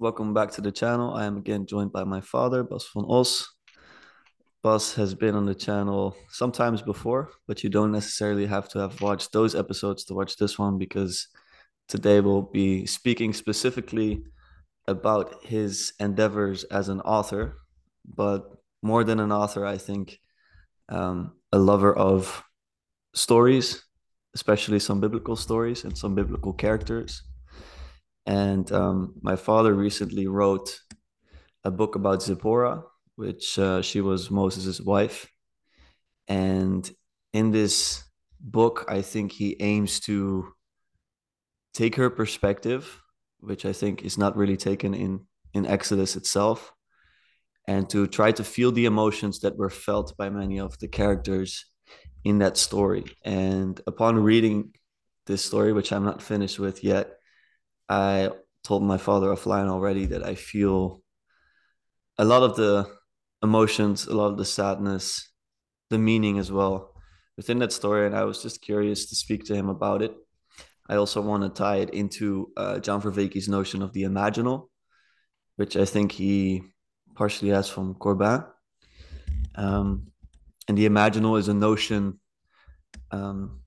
Welcome back to the channel. I am again joined by my father, Bas van Os. Bas has been on the channel sometimes before, but you don't necessarily have to have watched those episodes to watch this one because today we'll be speaking specifically about his endeavors as an author, but more than an author, I think um, a lover of stories, especially some biblical stories and some biblical characters. And um, my father recently wrote a book about Zipporah, which uh, she was Moses' wife. And in this book, I think he aims to take her perspective, which I think is not really taken in, in Exodus itself, and to try to feel the emotions that were felt by many of the characters in that story. And upon reading this story, which I'm not finished with yet, I told my father offline already that I feel a lot of the emotions, a lot of the sadness, the meaning as well within that story. And I was just curious to speak to him about it. I also want to tie it into uh, John Vervaeke's notion of the imaginal, which I think he partially has from Corbin. Um, and the imaginal is a notion. Um,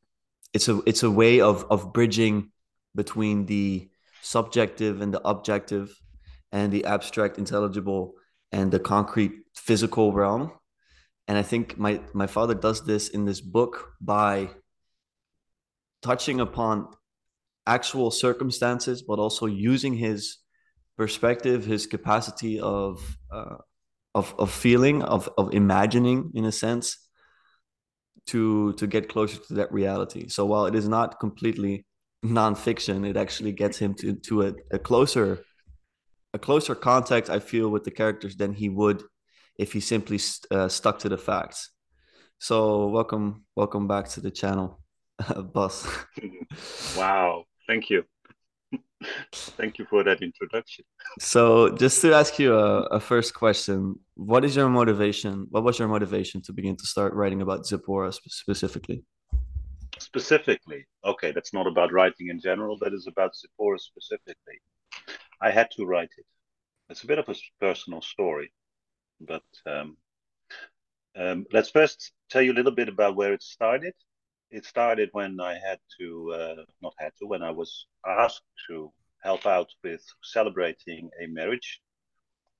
it's a it's a way of of bridging between the subjective and the objective, and the abstract, intelligible, and the concrete, physical realm. And I think my my father does this in this book by touching upon actual circumstances, but also using his perspective, his capacity of uh, of of feeling, of of imagining, in a sense, to to get closer to that reality. So while it is not completely nonfiction, it actually gets him to to a, a closer a closer contact. I feel with the characters than he would if he simply uh, stuck to the facts. So welcome welcome back to the channel, Bas. wow, thank you. Thank you for that introduction. So, just to ask you a, a, first question, what is your motivation? What was your motivation to begin to start writing about Zipporah specifically? Specifically, okay, that's not about writing in general. That is about Zipporah specifically. I had to write it. It's a bit of a personal story, but um, um, let's first tell you a little bit about where it started it started when I had to, uh, not had to, when I was asked to help out with celebrating a marriage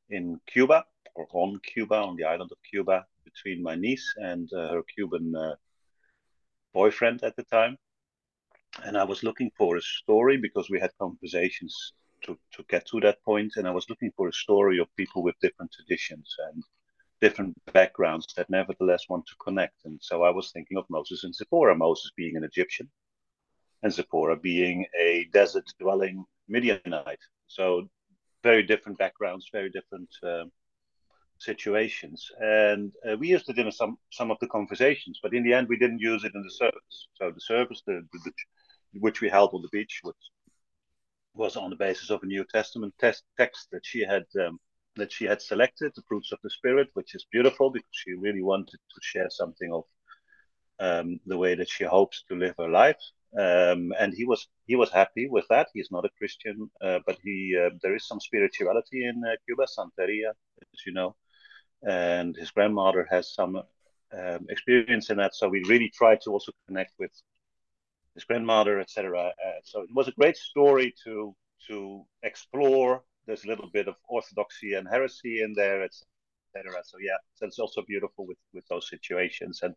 in Cuba or on Cuba, on the island of Cuba, between my niece and uh, her Cuban uh, boyfriend at the time. And I was looking for a story because we had conversations to, to get to that point, and I was looking for a story of people with different traditions and different backgrounds that nevertheless want to connect. And so I was thinking of Moses and Zipporah, Moses being an Egyptian and Zipporah being a desert dwelling Midianite. So very different backgrounds, very different uh, situations. And uh, we used it in some, some of the conversations, but in the end, we didn't use it in the service. So the service, the, the, which we held on the beach, which was on the basis of a New Testament test, text that she had um, that she had selected, the fruits of the spirit, which is beautiful because she really wanted to share something of um, the way that she hopes to live her life. Um, and he was he was happy with that. He's not a Christian, uh, but he uh, there is some spirituality in uh, Cuba, Santeria, as you know, and his grandmother has some um, experience in that. So we really tried to also connect with his grandmother, etc. Uh, so it was a great story to to explore there's a little bit of orthodoxy and heresy in there, etc. So yeah, it's also beautiful with with those situations and,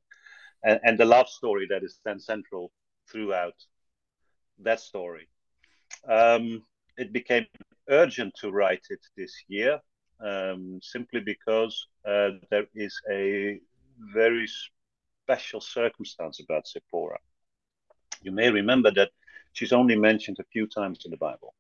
and and the love story that is then central throughout that story. Um, it became urgent to write it this year um, simply because uh, there is a very special circumstance about Zipporah. You may remember that she's only mentioned a few times in the Bible.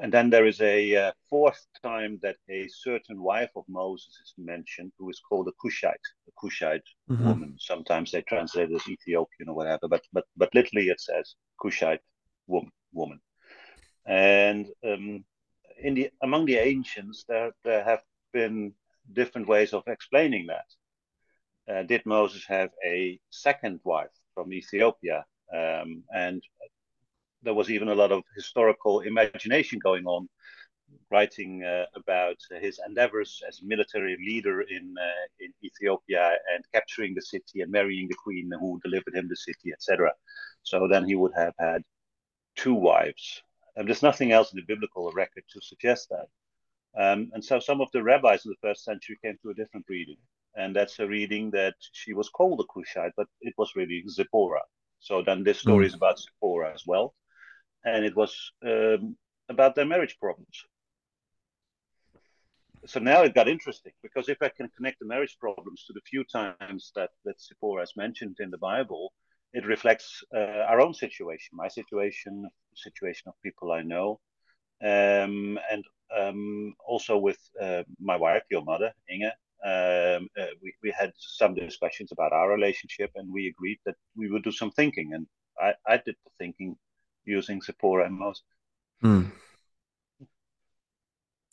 And then there is a uh, fourth time that a certain wife of Moses is mentioned, who is called a Cushite, a Cushite mm-hmm. woman. Sometimes they translate it as Ethiopian or whatever, but but but literally it says Cushite woman. woman. And um, in the among the ancients, there there have been different ways of explaining that. Uh, did Moses have a second wife from Ethiopia? Um, and there was even a lot of historical imagination going on writing uh, about his endeavors as military leader in uh, in Ethiopia and capturing the city and marrying the queen who delivered him the city, etc. So then he would have had two wives. And there's nothing else in the biblical record to suggest that. Um, and so some of the rabbis in the first century came to a different reading. And that's a reading that she was called a Cushite, but it was really Zipporah. So then this story mm. is about Zipporah as well. And it was um, about their marriage problems so now it got interesting because if I can connect the marriage problems to the few times that that Zipporah has mentioned in the Bible, it reflects uh, our own situation, my situation, situation of people I know, um, and um, also with uh, my wife, your mother, Inge. Um, uh, we, we had some discussions about our relationship, and we agreed that we would do some thinking. And I, I did the thinking using Zipporah and Moses. Mm.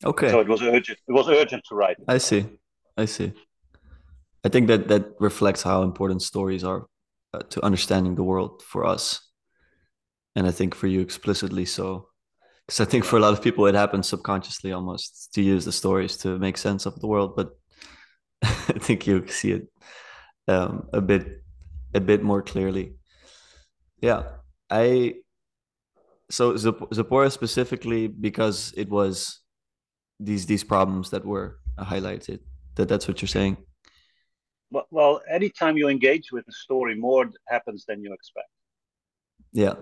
Okay. So it was urgent. It was urgent to write. I see. I see. I think that that reflects how important stories are uh, to understanding the world for us, and I think for you explicitly so, because I think for a lot of people it happens subconsciously almost to use the stories to make sense of the world, but I think you see it um, a bit a bit more clearly. Yeah, I so Zipporah specifically because it was these these problems that were highlighted. That that's what you're saying. Well, well, anytime you engage with a story, more happens than you expect. Yeah.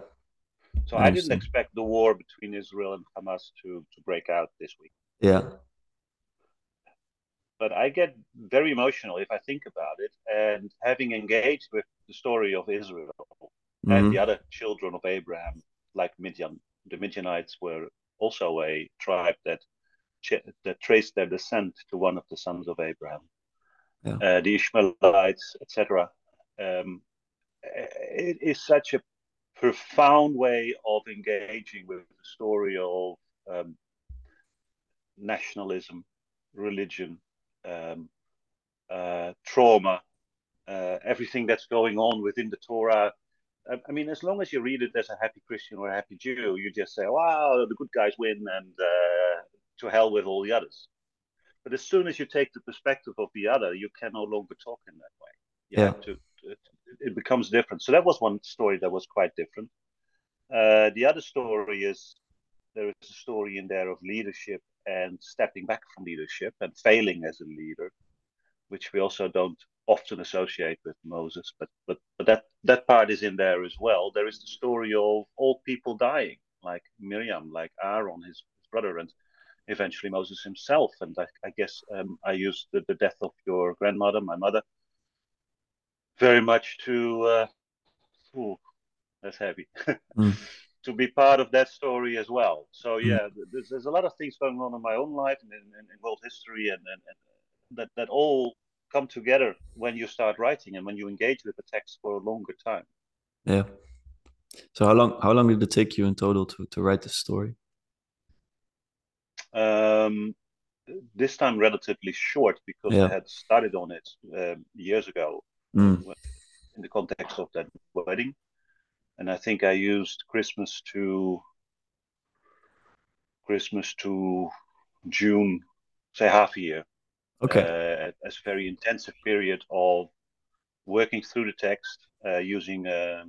So I, didn't expect the war between Israel and Hamas to to break out this week. Yeah. But I get very emotional if I think about it, and having engaged with the story of Israel mm-hmm. and the other children of Abraham, like Midian, the Midianites were also a tribe that that trace their descent to one of the sons of Abraham, yeah. uh, the Ishmaelites, etc. Um, it is such a profound way of engaging with the story of um, nationalism, religion, um, uh, trauma, uh, everything that's going on within the Torah. I mean, as long as you read it as a happy Christian or a happy Jew, you just say, "Wow, the good guys win," and uh, to hell with all the others. But as soon as you take the perspective of the other, you can no longer talk in that way. You yeah. To, to, it becomes different. So that was one story that was quite different. Uh, the other story is there is a story in there of leadership and stepping back from leadership and failing as a leader, which we also don't often associate with Moses. But but but that that part is in there as well. There is the story of all people dying, like Miriam, like Aaron, his, his brother, and eventually Moses himself. And I, I guess um, I used the, the, death of your grandmother, my mother, very much to, uh, ooh, that's heavy, mm. to be part of that story as well. So mm. yeah, there's, there's a lot of things going on in my own life and in, in, in world history, and, and, and that that all come together when you start writing and when you engage with the text for a longer time. Yeah. So how long how long did it take you in total to to write this story? Um, this time relatively short because yeah. I had started on it um, years ago mm. in the context of that wedding, and I think I used Christmas to Christmas to June, say half a year. Okay, uh, as a very intensive period of working through the text uh, using. Uh,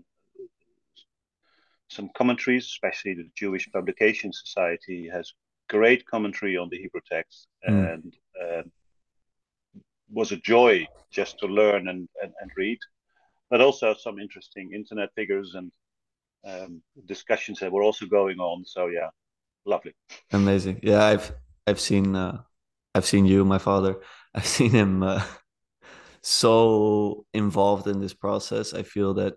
some commentaries, especially the Jewish Publication Society has great commentary on the Hebrew text, mm. and uh, was a joy just to learn and, and, and, read, but also some interesting internet figures and um, discussions that were also going on. So yeah, lovely. Amazing. Yeah, I've I've seen uh, I've seen you, my father. I've seen him uh, so involved in this process. I feel that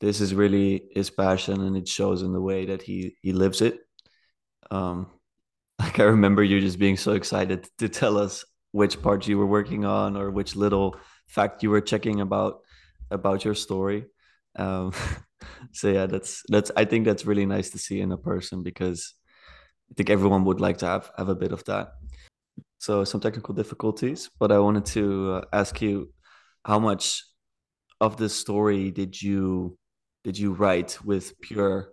this is really his passion, and it shows in the way that he he lives it. Um, like I remember you just being so excited to tell us which part you were working on or which little fact you were checking about about your story. Um, so yeah, that's that's I think that's really nice to see in a person because I think everyone would like to have have a bit of that. So some technical difficulties, but I wanted to uh, ask you how much of this story did you did you write with pure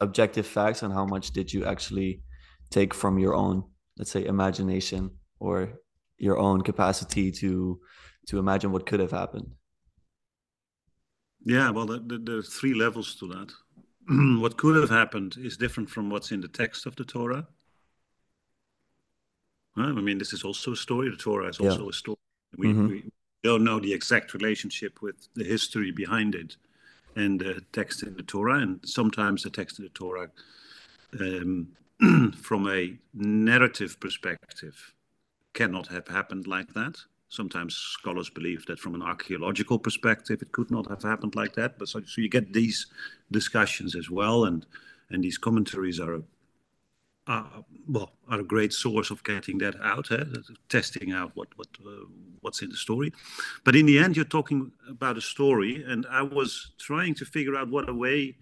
objective facts and how much did you actually take from your own, let's say, imagination or your own capacity to to imagine what could have happened. Yeah, well, there are three levels to that. what could have happened is different from what's in the text of the Torah. I mean, this is also a story. The Torah is also yeah. a story. We, mm-hmm. we, don't know the exact relationship with the history behind it and the text in the Torah. And sometimes the text in the Torah, um, from a narrative perspective, cannot have happened like that. Sometimes scholars believe that from an archaeological perspective, it could not have happened like that. But so, so you get these discussions as well, and and these commentaries are, are well are a great source of getting that out, eh? testing out what what uh, what's in the story. But in the end, you're talking about a story, and I was trying to figure out what a way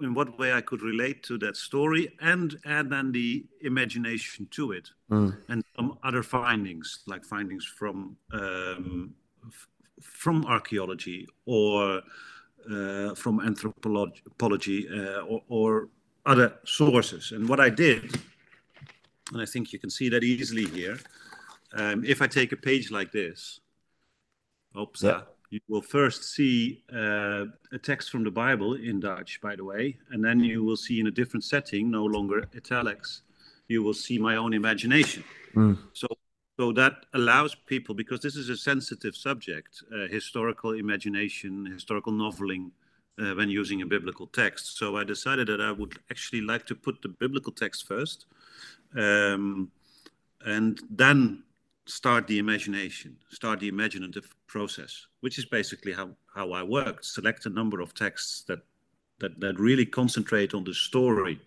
in what way I could relate to that story and add then the imagination to it mm. and some other findings like findings from um, f- from archaeology or uh, from anthropology uh, or, or, other sources and what I did and I think you can see that easily here um, if I take a page like this oops yeah you will first see uh, a text from the Bible in Dutch, by the way, and then you will see in a different setting, no longer italics, you will see my own imagination. Mm. So, so that allows people, because this is a sensitive subject, uh, historical imagination, historical noveling, uh, when using a biblical text. So I decided that I would actually like to put the biblical text first, um, and then start the imagination, start the imaginative process, which is basically how, how I worked. Select a number of texts that, that, that really concentrate on the story,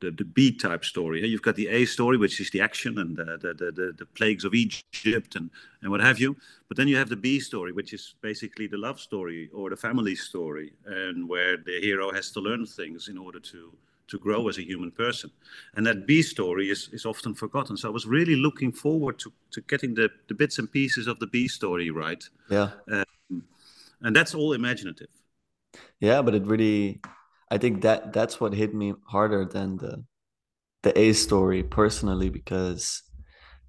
the, the B type story. You've got the A story, which is the action and the, the, the, the plagues of Egypt and, and what have you. But then you have the B story, which is basically the love story or the family story, and where the hero has to learn things in order to to grow as a human person. And that B story is, is often forgotten. So I was really looking forward to, to getting the, the bits and pieces of the B story right. Yeah. Um, and that's all imaginative. Yeah, but it really, I think that that's what hit me harder than the the A story personally because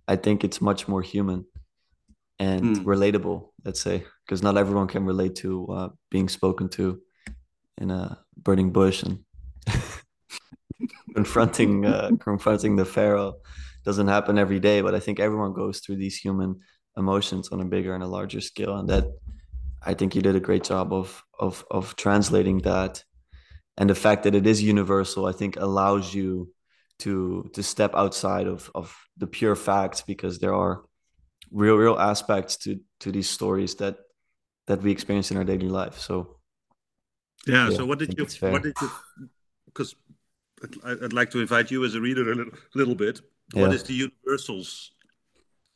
I think it's much more human and mm. relatable. Let's say because not everyone can relate to uh, being spoken to in a burning bush and confronting uh, confronting the pharaoh doesn't happen every day but i think everyone goes through these human emotions on a bigger and a larger scale and that i think you did a great job of of of translating that. And the fact that it is universal i think allows you to to step outside of of the pure facts because there are real real aspects to to these stories that that we experience in our daily life. So yeah, yeah so what did you what did you because I'd like to invite you as a reader a little, little bit. Yeah. What is the universals,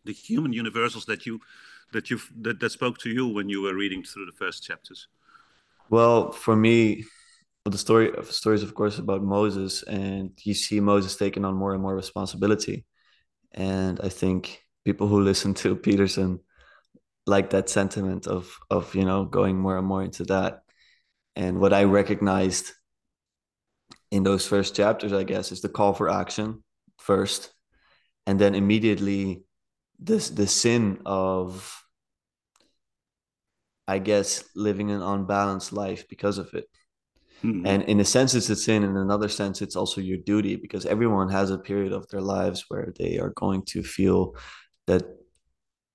the human universals that you that you that, that spoke to you when you were reading through the first chapters? Well, for me, the story of stories, of course, about Moses, and you see Moses taking on more and more responsibility. And I think people who listen to Peterson like that sentiment of of you know going more and more into that. And what I recognized in those first chapters, I guess, is the call for action first, and then immediately this the sin of I guess living an unbalanced life because of it. Mm-hmm. And in a sense, it's a sin. In another sense, it's also your duty because everyone has a period of their lives where they are going to feel that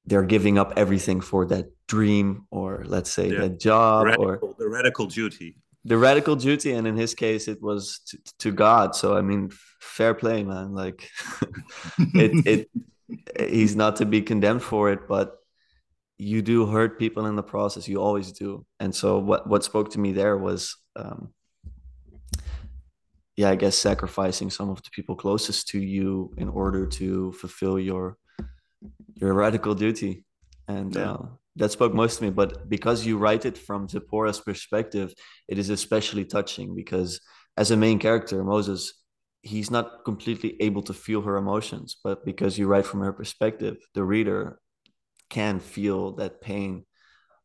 they're giving up everything for that dream or let's say yeah. that job radical, or the radical duty the radical duty and in his case it was to, to god. So i mean fair play man. Like it it he's not to be condemned for it but you do hurt people in the process. You always do. And so what what spoke to me there was um yeah i guess sacrificing some of the people closest to you in order to fulfill your your radical duty. And yeah. uh, that spoke most to me but because you write it from zipporah's perspective it is especially touching because as a main character moses he's not completely able to feel her emotions but because you write from her perspective the reader can feel that pain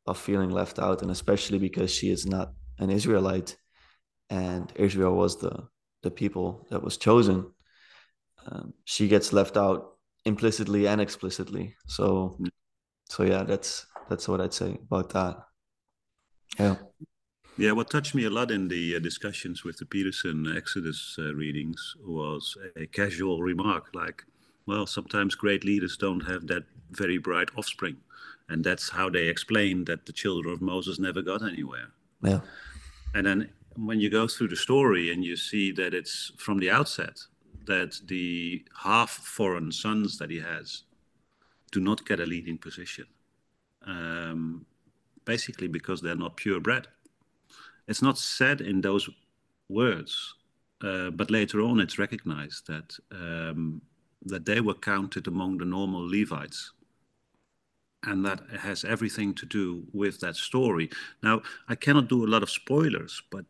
of feeling left out and especially because she is not an israelite and israel was the the people that was chosen um, she gets left out implicitly and explicitly. So, so yeah, that's that's what I'd say about that. Yeah. Yeah, what touched me a lot in the uh, discussions with the Peterson Exodus uh, readings was a casual remark like, well, sometimes great leaders don't have that very bright offspring. And that's how they explain that the children of Moses never got anywhere. Yeah. And then when you go through the story and you see that it's from the outset that the half foreign sons that he has do not get a leading position, um, basically because they're not purebred. It's not said in those words, uh, but later on it's recognized that um, that they were counted among the normal Levites. And that has everything to do with that story. Now, I cannot do a lot of spoilers, but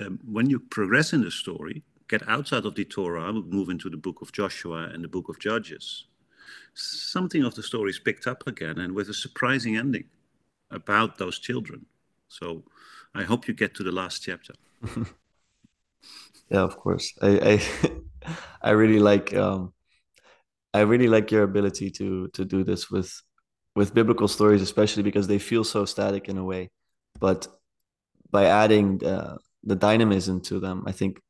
um, when you progress in the story, get outside of the Torah, move into the book of Joshua and the book of Judges, something of the story is picked up again and with a surprising ending about those children. So I hope you get to the last chapter. yeah, of course. I I, I really like um, I really like your ability to to do this with with biblical stories, especially because they feel so static in a way. But by adding the dynamism to them, I think,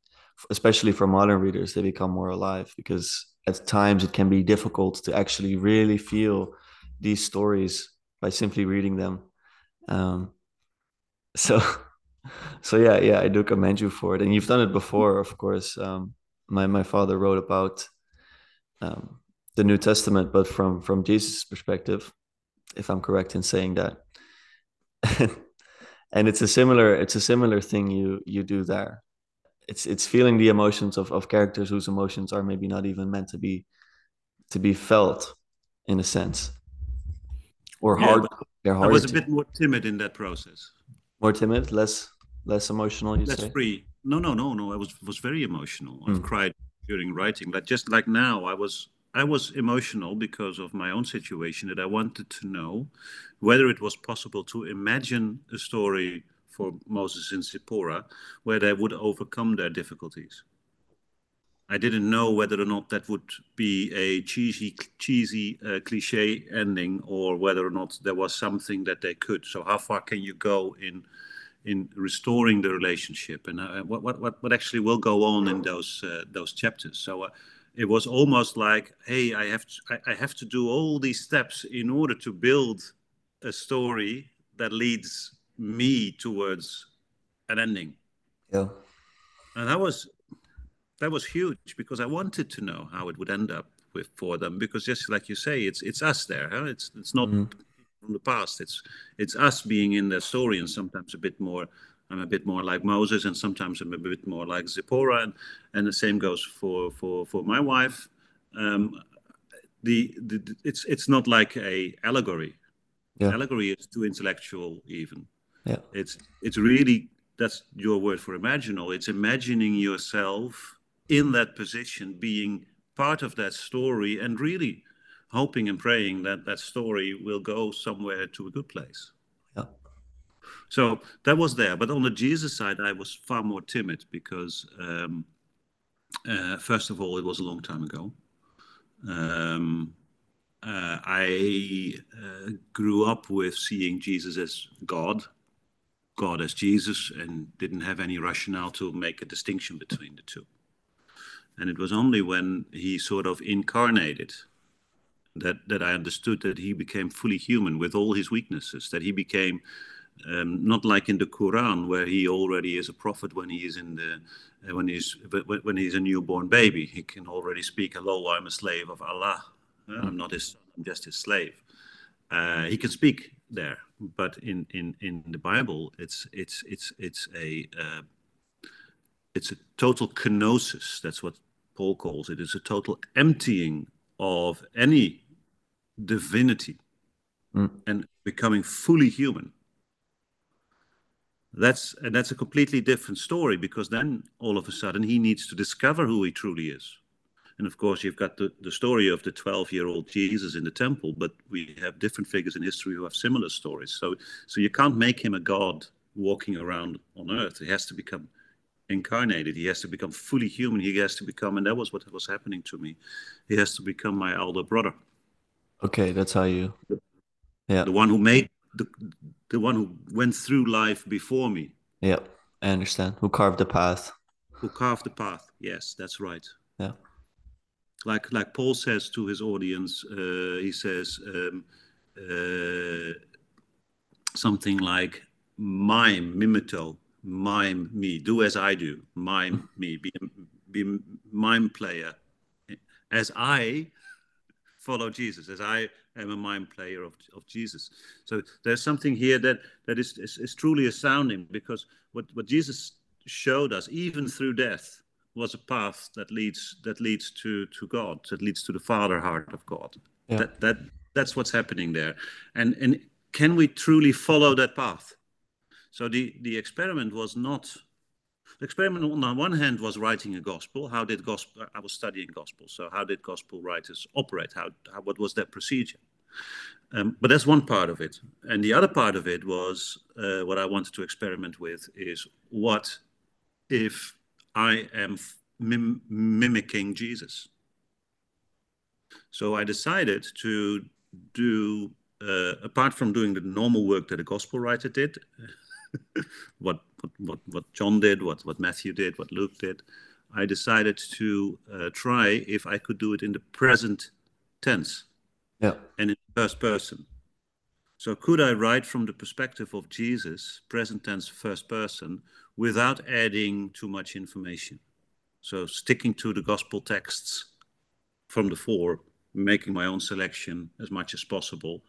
especially for modern readers, they become more alive because at times it can be difficult to actually really feel these stories by simply reading them. Um, so, so yeah, yeah, I do commend you for it, and you've done it before, of course. Um, my my father wrote about um, the New Testament, but from from Jesus' perspective, if I'm correct in saying that. and it's a similar it's a similar thing you you do there. It's it's feeling the emotions of, of characters whose emotions are maybe not even meant to be to be felt in a sense. Or yeah, hard they're hard. I was a bit more timid in that process. More timid, less less emotional, you less say? free. No, no, no, no. I was was very emotional. I've mm. cried during writing. But just like now, I was I was emotional because of my own situation that I wanted to know whether it was possible to imagine a story for Moses and Zipporah where they would overcome their difficulties. I didn't know whether or not that would be a cheesy, cheesy uh, cliche ending, or whether or not there was something that they could. So, how far can you go in in restoring the relationship, and uh, what, what what actually will go on in those uh, those chapters? So, uh, it was almost like, hey, I have to, I have to do all these steps in order to build a story that leads me towards an ending. Yeah. And that was that was huge because I wanted to know how it would end up with for them because just like you say, it's it's us there. Huh? It's it's not mm-hmm. from the past. It's it's us being in the story and sometimes a bit more I'm a bit more like Moses, and sometimes I'm a bit more like Zipporah, and, and the same goes for for for my wife. Um, the, the it's it's not like a allegory. Yeah. Allegory is too intellectual, even. Yeah. It's it's really that's your word for imaginal. It's imagining yourself in that position, being part of that story, and really hoping and praying that that story will go somewhere to a good place. Yeah. So that was there. But on the Jesus side, I was far more timid because, um, uh, first of all, it was a long time ago. Um, uh, I uh, grew up with seeing Jesus as God, God as Jesus, and didn't have any rationale to make a distinction between the two. And it was only when he sort of incarnated that, that I understood that he became fully human with all his weaknesses, that he became um, not like in the Quran, where he already is a prophet when he is in the uh, when he's when he's a newborn baby. He can already speak, "Hello, I'm a slave of Allah. Uh, I'm not his son. I'm just his slave." Uh, he can speak there, but in, in, in the Bible, it's it's it's it's a uh, it's a total kenosis. That's what Paul calls it. It's a total emptying of any divinity mm. and becoming fully human that's and that's a completely different story because then all of a sudden he needs to discover who he truly is and of course you've got the, the story of the 12 year old jesus in the temple but we have different figures in history who have similar stories so so you can't make him a god walking around on earth he has to become incarnated. He has to become fully human. He has to become, and that was what was happening to me. He has to become my elder brother. Okay, that's how you. Yeah. The one who made the the one who went through life before me. Yeah, I understand. Who carved the path. Who carved the path? Yes, that's right. Yeah. Like like Paul says to his audience, uh, he says um, uh, something like mime, mimeto, mime me, do as I do, mime me, be, be mime player, as I follow Jesus, as I am a mime player of, of Jesus. So there's something here that, that is, is, is truly astounding because what, what Jesus showed us, even through death, was a path that leads that leads to to God, that leads to the Father heart of God. Yeah. That that that's what's happening there. And and can we truly follow that path? So the, the experiment was not the experiment on the one hand was writing a gospel. How did gospel? I was studying gospel, so how did gospel writers operate? How, how what was their procedure? Um, but that's one part of it, and the other part of it was uh, what I wanted to experiment with is what if I am mim mimicking Jesus? So I decided to do uh, apart from doing the normal work that a gospel writer did, what, what, what John did, what, what Matthew did, what Luke did, I decided to uh, try if I could do it in the present tense yeah. and in first person. So, could I write from the perspective of Jesus, present tense, first person, without adding too much information? So, sticking to the gospel texts from the four making my own selection as much as possible,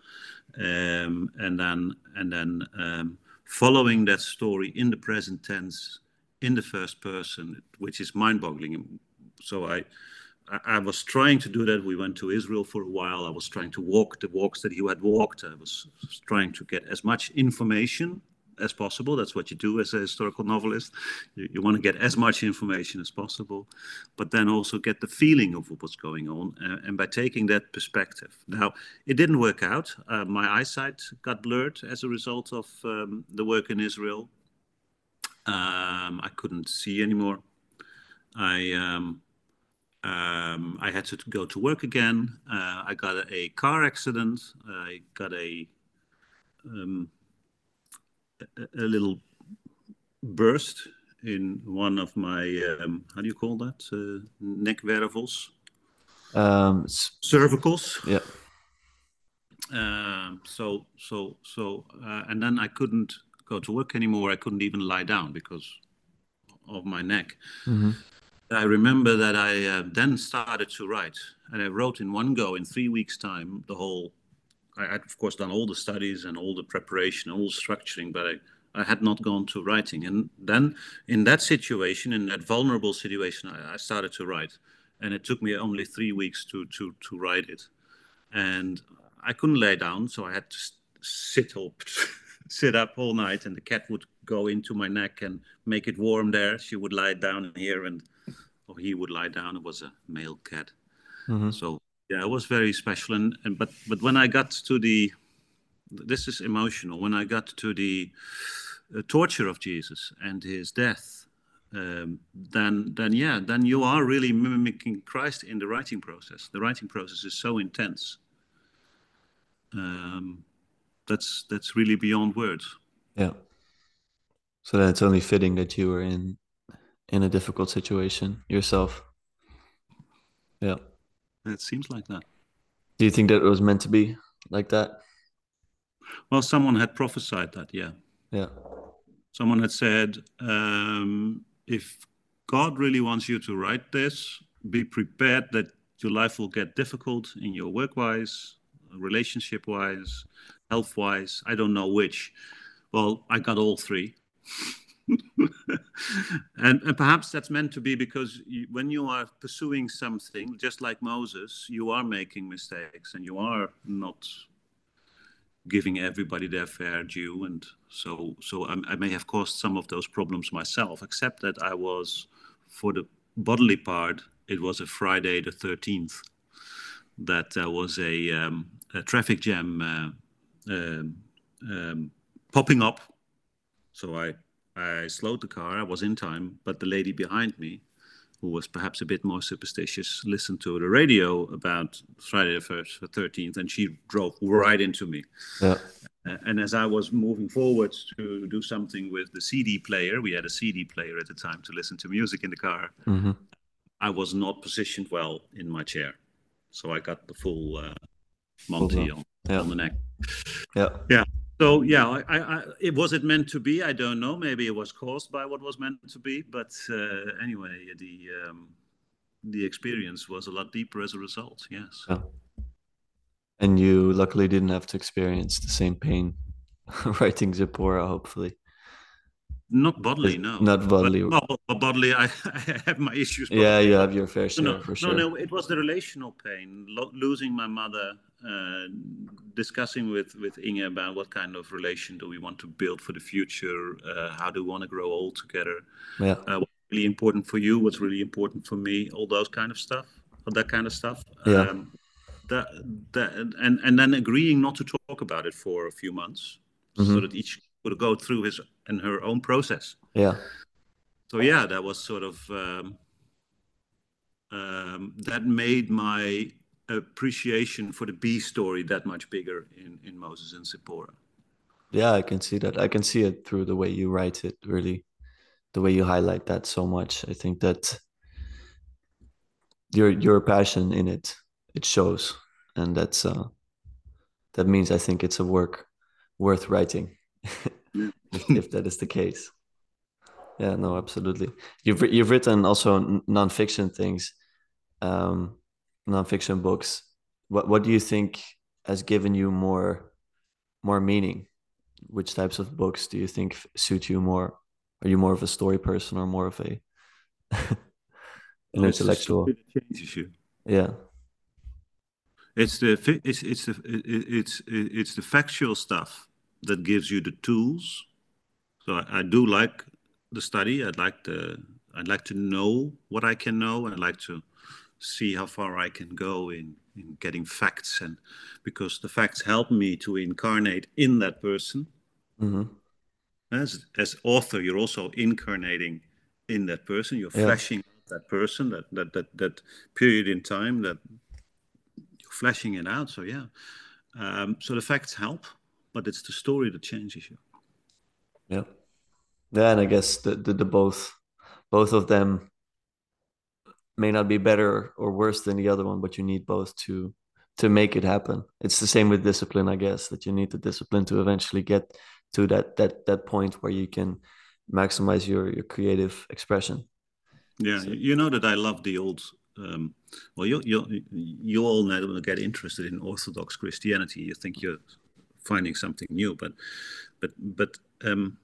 um, and then and then um, following that story in the present tense, in the first person, which is mind-boggling. So I. I was trying to do that. We went to Israel for a while. I was trying to walk the walks that he had walked. I was trying to get as much information as possible. That's what you do as a historical novelist. You, you, want to get as much information as possible, but then also get the feeling of what's going on. Uh, and by taking that perspective, now it didn't work out. Uh, my eyesight got blurred as a result of um, the work in Israel. Um, I couldn't see anymore. I um, um, I had to go to work again. Uh, I got a, a, car accident. I got a um, a, little burst in one of my um, how do you call that uh, neck verticals um, cervicals yeah um, so so so uh, and then i couldn't go to work anymore i couldn't even lie down because of my neck mm-hmm. I remember that i uh, then started to write and i wrote in one go in three weeks time the whole I had, of course, done all the studies and all the preparation, all the structuring, but I, I had not gone to writing. And then, in that situation, in that vulnerable situation, I, I started to write, and it took me only three weeks to to to write it. And I couldn't lay down, so I had to sit up, sit up all night, and the cat would go into my neck and make it warm there. She would lie down here, and or he would lie down. It was a male cat, mm-hmm. so yeah, it was very special. And, and but but when I got to the, this is emotional. When I got to the uh, torture of Jesus and his death, um, then then yeah, then you are really mimicking Christ in the writing process. The writing process is so intense. Um, that's that's really beyond words. Yeah. So then it's only fitting that you were in in a difficult situation yourself. Yeah. It seems like that. Do you think that it was meant to be like that? Well, someone had prophesied that, yeah. Yeah. Someone had said, um, if God really wants you to write this, be prepared that your life will get difficult in your work wise, relationship wise, health wise. I don't know which. Well, I got all three. and, and, perhaps that's meant to be because you, when you are pursuing something, just like Moses, you are making mistakes and you are not giving everybody their fair due. And so, so I, I may have caused some of those problems myself, except that I was, for the bodily part, it was a Friday the 13th that there was a, um, a traffic jam uh, um, um, popping up. So I I slowed the car. I was in time, but the lady behind me, who was perhaps a bit more superstitious, listened to the radio about Friday the first, Thirteenth, and she drove right into me. Yeah. Uh, and as I was moving forward to do something with the CD player, we had a CD player at the time to listen to music in the car. Mm-hmm. I was not positioned well in my chair, so I got the full uh, Monty on, yeah. on the neck. Yeah. Yeah. So yeah, I, I, it was it meant to be? I don't know. Maybe it was caused by what was meant to be. But uh, anyway, the um, the experience was a lot deeper as a result. Yes. Yeah. And you luckily didn't have to experience the same pain writing Zipporah, hopefully. Not bodily, no. Not bodily. But, but bodily, I, I, have my issues. Bodily. Yeah, you have your fair share no, for sure. No, no, it was the relational pain, Lo- losing my mother, discussing with with Inge about what kind of relation do we want to build for the future, uh, how do we want to grow old together, yeah. Uh, what's really important for you, what's really important for me, all those kind of stuff, all that kind of stuff. Yeah. Um, that, that, and and then agreeing not to talk about it for a few months, mm-hmm. so that each would go through his and her own process. Yeah. So yeah, that was sort of um, um, that made my appreciation for the B story that much bigger in in Moses and Zipporah. Yeah, I can see that. I can see it through the way you write it. Really, the way you highlight that so much. I think that your your passion in it it shows, and that's uh that means I think it's a work worth writing. if, if, that is the case. Yeah, no, absolutely. You've you've written also nonfiction things, um, nonfiction books. What what do you think has given you more more meaning? Which types of books do you think suit you more? Are you more of a story person or more of a an intellectual? changes you. Yeah. It's the it's it's the it's it's the factual stuff that gives you the tools. So I, I, do like the study. I'd like to I'd like to know what I can know, and I'd like to see how far I can go in in getting facts, and because the facts help me to incarnate in that person. Mm-hmm. As as author, you're also incarnating in that person. You're Yeah. fleshing that person, that that that that period in time that you're fleshing it out. So yeah, um, so the facts help, but it's the story that changes you. Yeah. Yeah, and I guess the, the, the both both of them may not be better or worse than the other one, but you need both to to make it happen. It's the same with discipline, I guess, that you need the discipline to eventually get to that that that point where you can maximize your your creative expression. Yeah, So- you know that I love the old. Um, well, you you you all now get interested in Orthodox Christianity. You think you're finding something new, but but but um,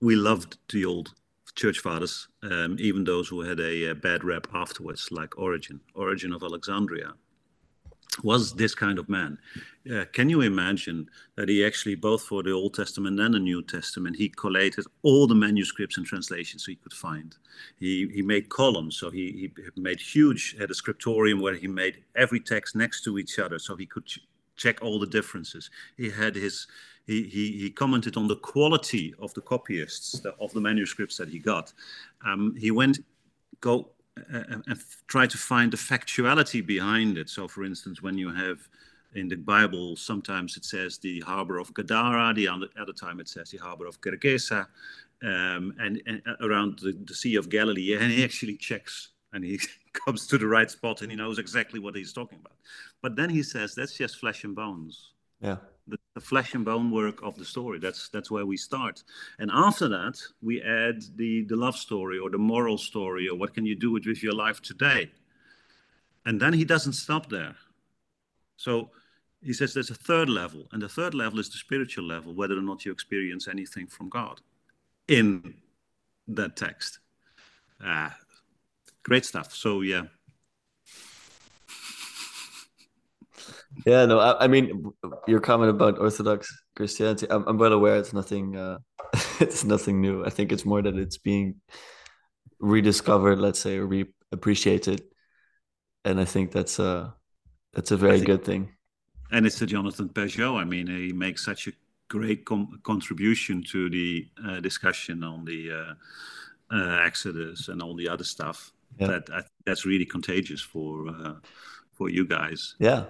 we loved the old church fathers, um, even those who had a, uh bad rap afterwards, like Origen, Origen of Alexandria, was this kind of man. Uh, can you imagine that he actually, both for the Old Testament and the New Testament, he collated all the manuscripts and translations he could find. He he made columns, so he he made huge had a scriptorium where he made every text next to each other, so he could ch- check all the differences. He had his he, he, commented on the quality of the copyists the, of the manuscripts that he got. Um, he went go uh, and try to find the factuality behind it. So, for instance, when you have in the Bible, sometimes it says the harbor of Gadara, the other, time it says the harbor of Gergesa, um, and, and around the, the Sea of Galilee, and he actually checks and he comes to the right spot and he knows exactly what he's talking about. But then he says that's just flesh and bones Yeah. The, the flesh and bone work of the story. That's that's where we start, and after that we add the the love story or the moral story or what can you do with, your life today. And then he doesn't stop there. So he says there's a third level, and the third level is the spiritual level, whether or not you experience anything from God in that text. Ah, great stuff. So yeah, Yeah, no, I, I mean your comment about Orthodox Christianity, I'm, I'm well aware it's nothing uh it's nothing new. I think it's more that it's being rediscovered, let's say, or reappreciated. And I think that's a that's a very think- good thing. and it's the Jonathan Pageau. I mean, he makes such a great contribution to the uh, discussion on the uh, uh, Exodus and all the other stuff. Yeah. That that's really contagious for for you guys. Yeah,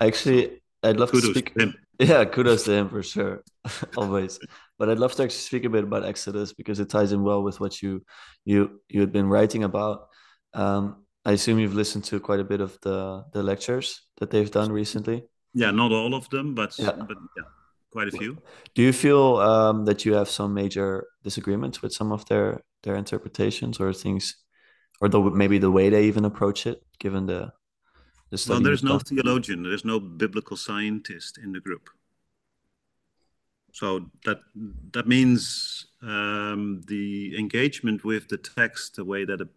actually, I'd love kudos to speak. To him. Yeah, kudos to him for sure, always. But I'd love to actually speak a bit about Exodus because it ties in well with what you you you had been writing about. Um, I assume you've listened to quite a bit of the the lectures that they've done recently. Yeah, not all of them, but yeah. but yeah, quite a few. Do you feel um, that you have some major disagreements with some of their their interpretations or things, or the maybe the way they even approach it, given the the well, there's no theologian, there's no biblical scientist in the group. So that that means um, the engagement with the text, the way that a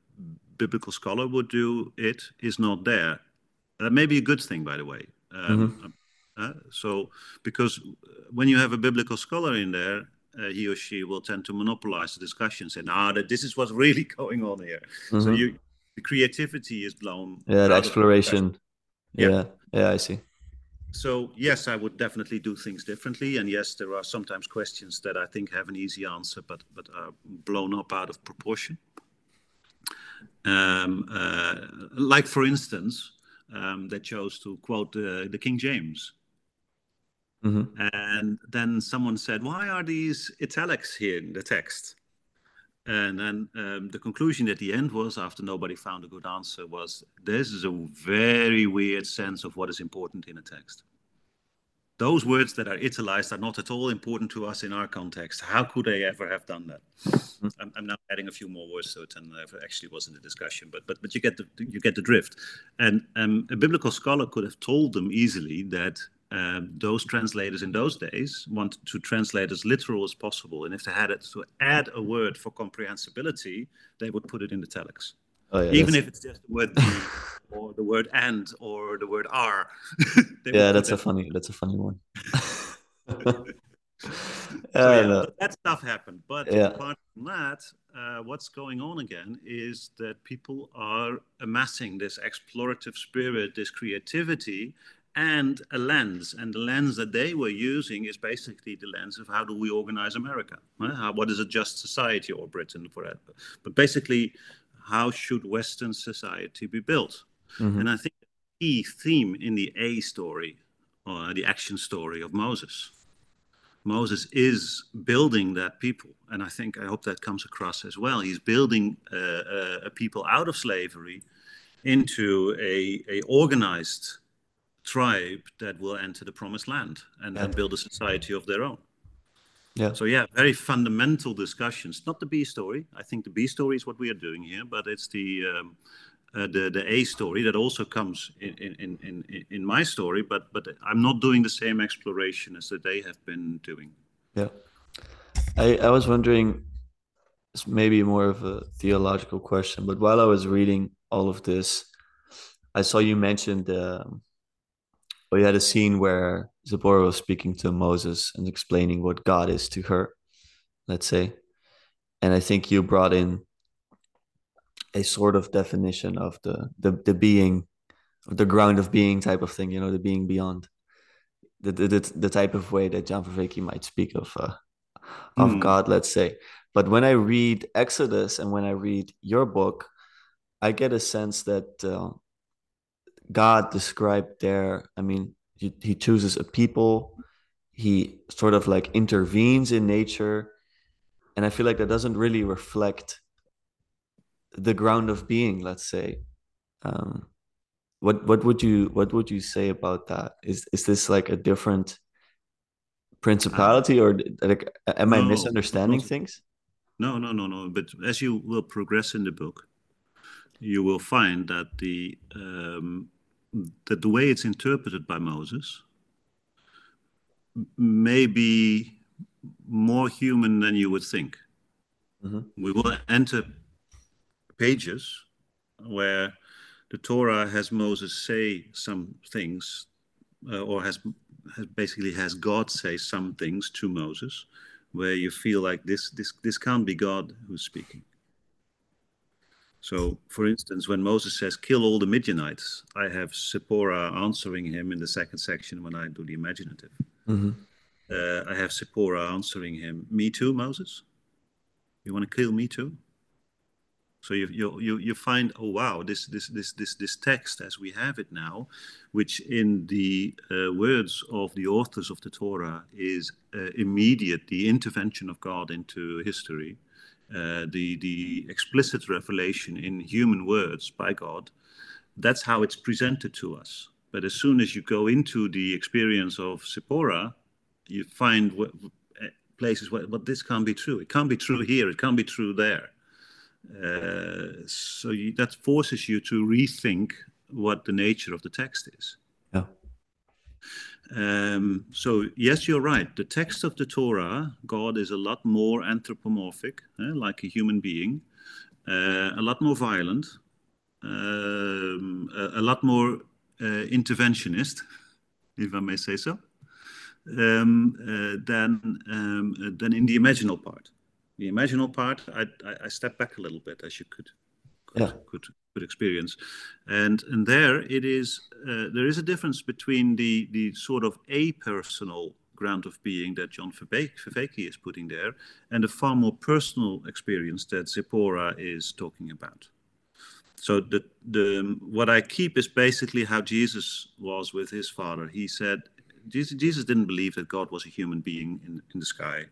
biblical scholar would do it, is not there. That may be a good thing, by the way. Um, mm-hmm. uh, so, because when you have a biblical scholar in there, uh, he or she will tend to monopolize the discussion, say, "Ah, that this is what's really going on here." Mm-hmm. So you, the creativity is blown. Yeah, the exploration. Yeah. yeah, yeah, I see. So yes, I would definitely do things differently, and yes, there are sometimes questions that I think have an easy answer, but but are blown up out of proportion. Um, uh, like for instance, um, they chose to quote uh, the King James. Mm-hmm. And then someone said, Why are these italics here in the text? And then um, the conclusion at the end was, after nobody found a good answer, was this is a very weird sense of what is important in a text. Those words that are italicized are not at all important to us in our context. How could they ever have done that? Mm-hmm. I'm, I'm, now adding a few more words to it, and there actually wasn't a discussion, but but but you get the you get the drift. And um, a biblical scholar could have told them easily that um, those translators in those days wanted to translate as literal as possible. And if they had it to add a word for comprehensibility, they would put it in italics. Oh, yeah, Even if it's just the word or the word and or the word are. yeah, that's a funny that's a funny one. so, yeah, that stuff happened. But yeah. apart from that, uh, what's going on again is that people are amassing this explorative spirit, this creativity, and a lens. And the lens that they were using is basically the lens of how do we organize America? Right? How, what is a just society or Britain for that? But basically, how should Western society be built? Mm-hmm. And I think the key theme in the A story, or the action story of Moses, Moses is building that people. And I think, I hope that comes across as well. He's building uh, uh, a people out of slavery into a, a organized tribe that will enter the promised land and, yeah. build a society of their own. Yeah. So yeah, very fundamental discussions. Not the B story. I think the B story is what we are doing here, but it's the um, uh, the the A story that also comes in in, in in my story. But but I'm not doing the same exploration as that they have been doing. Yeah. I I was wondering. It's maybe more of a theological question, but while I was reading all of this, I saw you mentioned um, we had a scene where Zipporah was speaking to Moses and explaining what God is to her, let's say. And I think you brought in a sort of definition of the the, the being, the ground of being type of thing, you know, the being beyond. The, the, the, the type of way that John Vervaeke might speak of uh, of mm. God, let's say. But when I read Exodus and when I read your book, I get a sense that uh, God described there, I mean, he, he chooses a people, he sort of like intervenes in nature. And I feel like that doesn't really reflect the ground of being, let's say. Um, what what would you what would you say about that? Is is this like a different principality or like am no, I misunderstanding things? No, no, no, no. But as you will progress in the book, you will find that the um, that the way it's interpreted by Moses may be more human than you would think. Mm-hmm. We will enter pages where the Torah has Moses say some things, uh, or has, has basically has God say some things to Moses, where you feel like this this this can't be God who's speaking. So, for instance, when Moses says, kill all the Midianites, I have Zipporah answering him in the second section when I do the imaginative. Mm-hmm. uh, I have Zipporah answering him, "Me too, Moses. You want to kill me too?" So you you you find oh wow this this this this this text as we have it now, which in the uh, words of the authors of the Torah is uh, immediate the intervention of God into history, uh, the the explicit revelation in human words by God. That's how it's presented to us. But as soon as you go into the experience of Zipporah, you find places where well, this can't be true. It can't be true here. It can't be true there uh, so you, that forces you to rethink what the nature of the text is. Um, so yes, you're right. The text of the Torah, God is a lot more anthropomorphic, eh, like a human being, uh, a lot more violent, um, a, a, lot more uh, interventionist, if I may say so, um, uh, than um, than in the imaginal part the imaginal part, I, I, I step back a little bit, as you could could, yeah. could, could experience, and and there it is. Uh, there is a difference between the the sort of a personal ground of being that John Vervaeke is putting there, and a far more personal experience that Zipporah is talking about. So the the what I keep is basically how Jesus was with his father. He said Jesus, Jesus didn't believe that God was a human being in, in the sky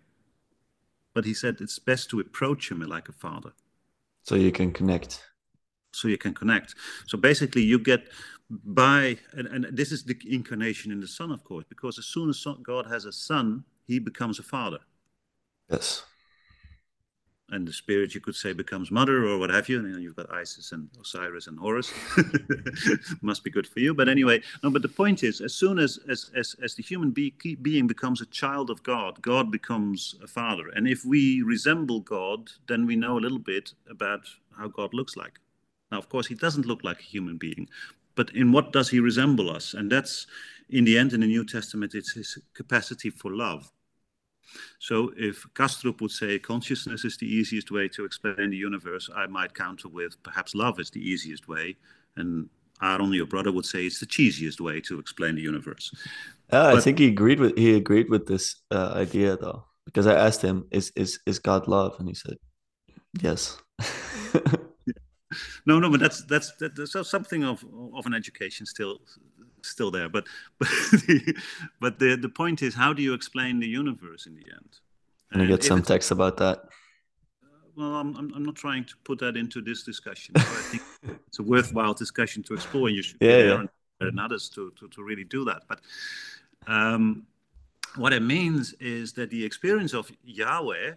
but he said it's best to approach him like a father. So you can connect. So you can connect. So basically, you get by, and, and this is the incarnation in the Son, of course, because as soon as God has a son, he becomes a father. Yes and the spirit you could say becomes mother or what have you. And you've got Isis and Osiris and Horus. Must be good for you. But anyway, no. But the point is, as soon as as as, as the human be being becomes a child of God, God becomes a father. And if we resemble God, then we know a little bit about how God looks like. Now, of course, he doesn't look like a human being, but in what does he resemble us? And that's in the end in the New Testament, it's his capacity for love so if Kastrup would say consciousness is the easiest way to explain the universe, I might counter with perhaps love is the easiest way. And Aaron, your brother, would say it's the cheesiest way to explain the universe. Yeah, but, I think he agreed with he agreed with this uh, idea though, because I asked him, "Is is is God love?" and he said, "Yes." no, no, but that's that's that's something of of an education still still there. But but the, but the the point is, how do you explain the universe in the end? And you get some text about that. Well, I'm, I'm, I'm not trying to put that into this discussion. I think it's a worthwhile discussion to explore. and You should yeah, yeah. and others to, to, to really do that. But um, what it means is that the experience of Yahweh,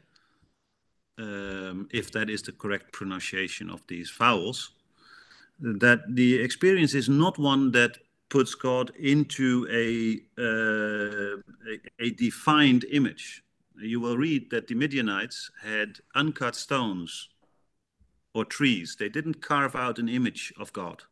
um, if that is the correct pronunciation of these vowels, that the experience is not one that puts God into a, uh, a, a, defined image. You will read that the Midianites had uncut stones or trees. They didn't carve out an image of God.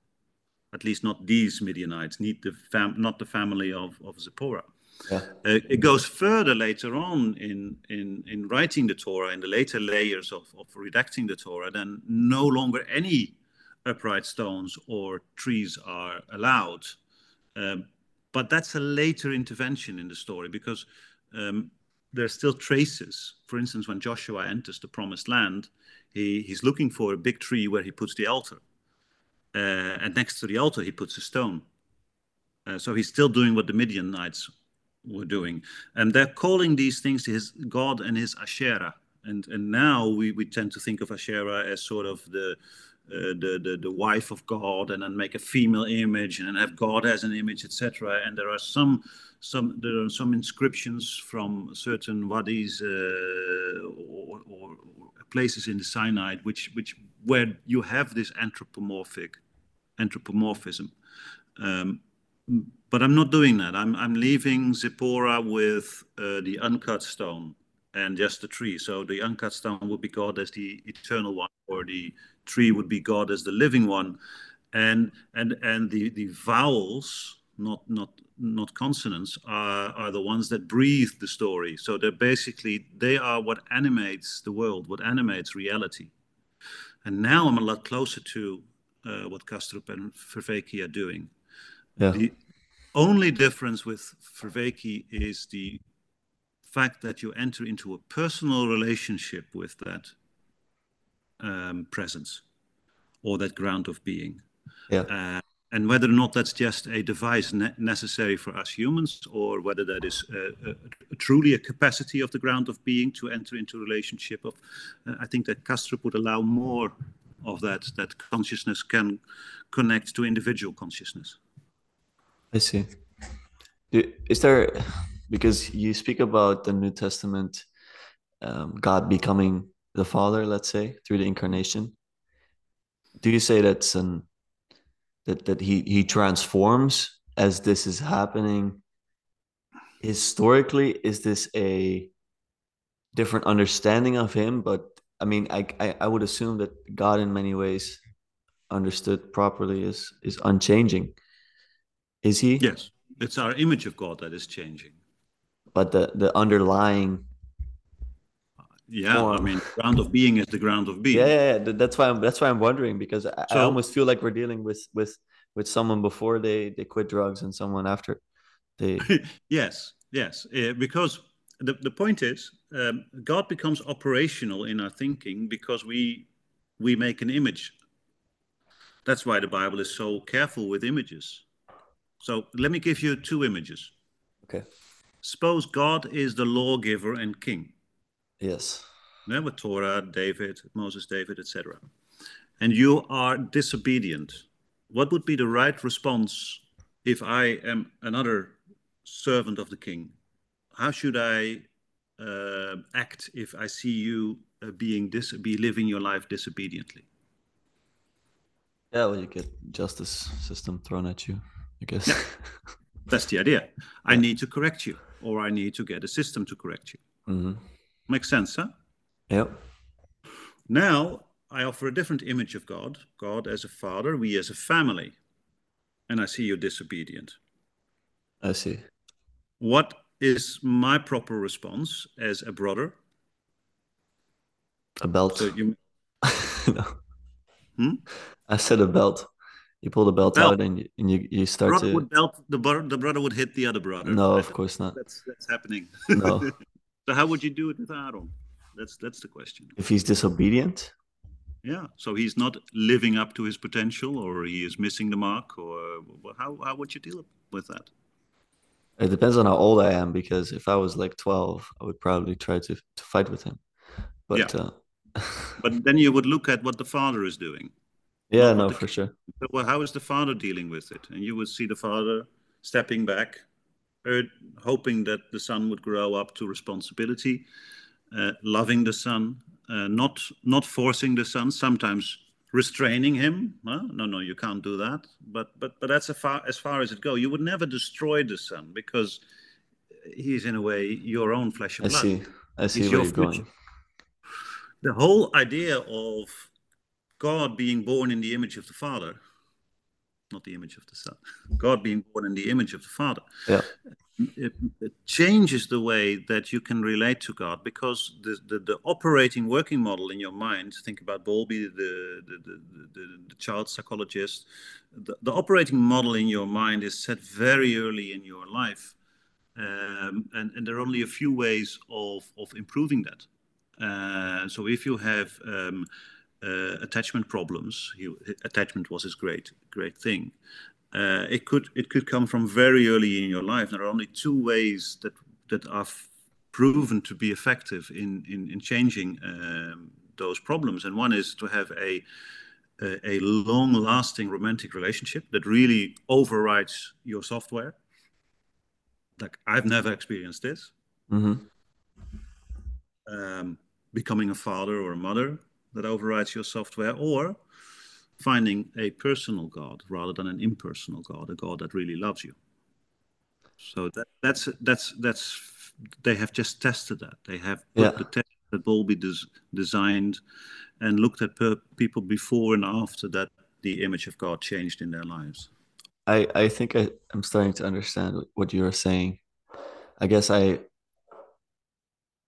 At least not these Midianites, need the fam- not the family of, of Zipporah. Yeah. Uh, it goes further later on in, in, in writing the Torah, in the later layers of, of redacting the Torah, then no longer any upright stones or trees are allowed um, but that's a later intervention in the story because um, there are still traces. For instance, when Joshua enters the promised land, he, he's looking for a big tree where he puts the altar. Uh, and next to the altar, he puts a stone. Uh, so he's still doing what the Midianites were doing. And they're calling these things his God and his Asherah. And, and now we, we tend to think of Asherah as sort of the, uh, the, the the wife of God and then make a female image and have God as an image, etc. And there are some some there are some inscriptions from certain wadis uh, or, or, places in the Sinai which which where you have this anthropomorphic anthropomorphism. Um, but I'm not doing that. I'm I'm leaving Zipporah with uh, the uncut stone and just the tree. So the uncut stone would be God as the eternal one, or the tree would be God as the living one, and and and the the vowels, not not not consonants, are are the ones that breathe the story. So they're basically they are what animates the world, what animates reality. And now I'm a lot closer to uh, what Kastrup and Vervaeke are doing. Yeah. The only difference with Vervaeke is the fact that you enter into a personal relationship with that um, presence or that ground of being. Yeah. Uh, and whether or not that's just a device ne necessary for us humans, or whether that is uh, a, truly a capacity of the ground of being to enter into relationship of, uh, I think that Kastrup would allow more of that, that consciousness can connect to individual consciousness. I see. Is there, because you speak about the New Testament, um, God becoming the Father, let's say, through the incarnation. Do you say that's an that that he he transforms as this is happening historically is this a different understanding of him but i mean I, I i, would assume that god in many ways understood properly is is unchanging is he? Yes. It's our image of god that is changing. But the the underlying yeah form. i mean ground of being is the ground of being. Yeah, yeah, yeah. that's why i'm that's why i'm wondering because I, so, I almost feel like we're dealing with with with someone before they they quit drugs and someone after they yes yes. Uh, because the, the point is um, god becomes operational in our thinking because we we make an image. That's why the bible is so careful with images so let me give you two images okay suppose god is the lawgiver and king Yes. Yeah, with Torah, David, Moses, David, etc. And you are disobedient. What would be the right response if I am another servant of the king? How should I uh, act if I see you uh, being dis- be living your life disobediently? Yeah, well, you get justice system thrown at you, I guess. Yeah. That's the idea. I need to correct you, or I need to get a system to correct you. Mm-hmm. Makes sense, huh? Yep. Now I offer a different image of God God as a father, we as a family. And I see you're disobedient. I see. What is my proper response as a brother? A belt. So you... no. Hmm? I said a belt. You pull the belt, belt. out and you, and you, you start brother to. Would belt, the, brother, the brother would hit the other brother. No, of course not. That's, that's happening. No. So how would you do it with Aaron? That's that's the question. If he's disobedient? Yeah. So he's not living up to his potential, or he is missing the mark, or how how would you deal with that? It depends on how old I am, because if I was like twelve, I would probably try to to fight with him. But yeah. Uh... but then you would look at what the father is doing. Yeah, no, for sure. Well, how is the father dealing with it? And you would see the father stepping back, hoping that the son would grow up to responsibility, uh, loving the son, uh, not not forcing the son, sometimes restraining him. Well, no, no, you can't do that. But but but that's as far as far as it goes. You would never destroy the son because he's in a way your own flesh and blood. I see. I see he's where you're going. The whole idea of God being born in the image of the Father not the image of the Son. God being born in the image of the Father. Yeah. It, it, changes the way that you can relate to God because the, the, the, operating working model in your mind, think about Bowlby, the, the, the child psychologist, the, the, operating model in your mind is set very early in your life. Um, and, and there are only a few ways of, of improving that. Uh, so if you have um, uh, attachment problems. He, attachment was his great great thing. Uh, it could it could come from very early in your life. There are only two ways that that are proven to be effective in in, in changing um, those problems. And one is to have a a, a long-lasting romantic relationship that really overrides your software. Like I've never experienced this. Mm-hmm. Um, becoming a father or a mother that overrides your software, or finding a personal God rather than an impersonal God, a God that really loves you. So that, that's that's that's they have just tested that. They have put yeah. the test that Bowlby des- designed and looked at per- people before and after that the image of God changed in their lives. I I think I, I'm starting to understand what you are saying. I guess I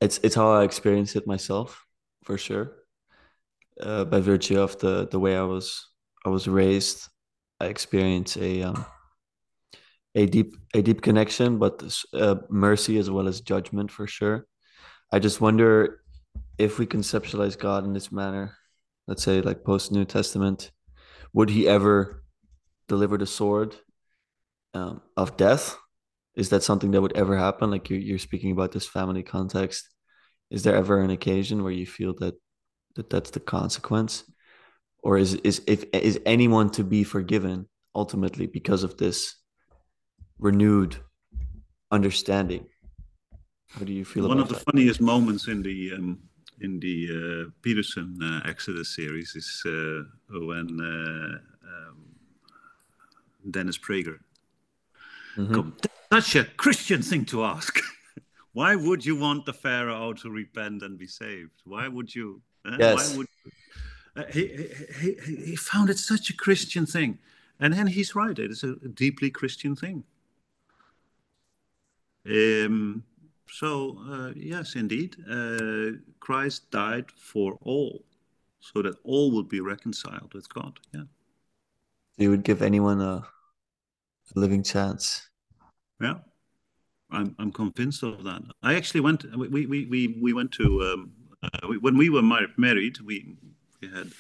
it's it's how I experience it myself for sure uh, by virtue of the the way I was I was raised, I experienced a um, a deep a deep connection, but uh, mercy as well as judgment for sure. I just wonder if we conceptualize God in this manner, let's say like post New Testament, would he ever deliver the sword um, of death? Is that something that would ever happen? Like you're, you're speaking about this family context. Is there ever an occasion where you feel that, that that's the consequence? Or is, is, if, is anyone to be forgiven ultimately because of this renewed understanding? How do you feel One of the that? funniest moments in the um, in the uh, Peterson uh, Exodus series is uh, when uh, um, Dennis Prager mm-hmm. Such a Christian thing to ask. Why would you want the Pharaoh to repent and be saved? Why would you? Eh? Yes. Why would uh, he, he, he, he found it such a Christian thing. And then he's right. It is a deeply Christian thing. Um, so, uh, yes, indeed, uh, Christ died for all, so that all would be reconciled with God. Yeah. You would give anyone a, a living chance. Yeah, I'm I'm convinced of that. I actually went. We we we we went to um, uh, we, when we were married. We we had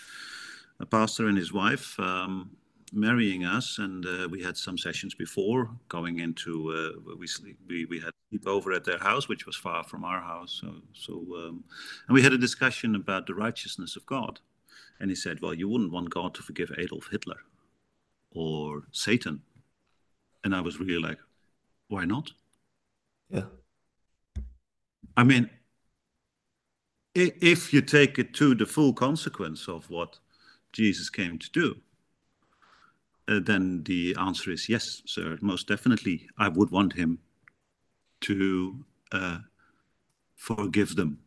a pastor and his wife. Um, marrying us, and uh, we had some sessions before going into. Uh, we, sleep, we we had sleep over at their house, which was far from our house. So so, um, and we had a discussion about the righteousness of God, and he said, "Well, you wouldn't want God to forgive Adolf Hitler, or Satan," and I was really like, "Why not?" Yeah. I mean, if you take it to the full consequence of what Jesus came to do, uh, then the answer is yes, sir. Most definitely, I would want him to uh, forgive them,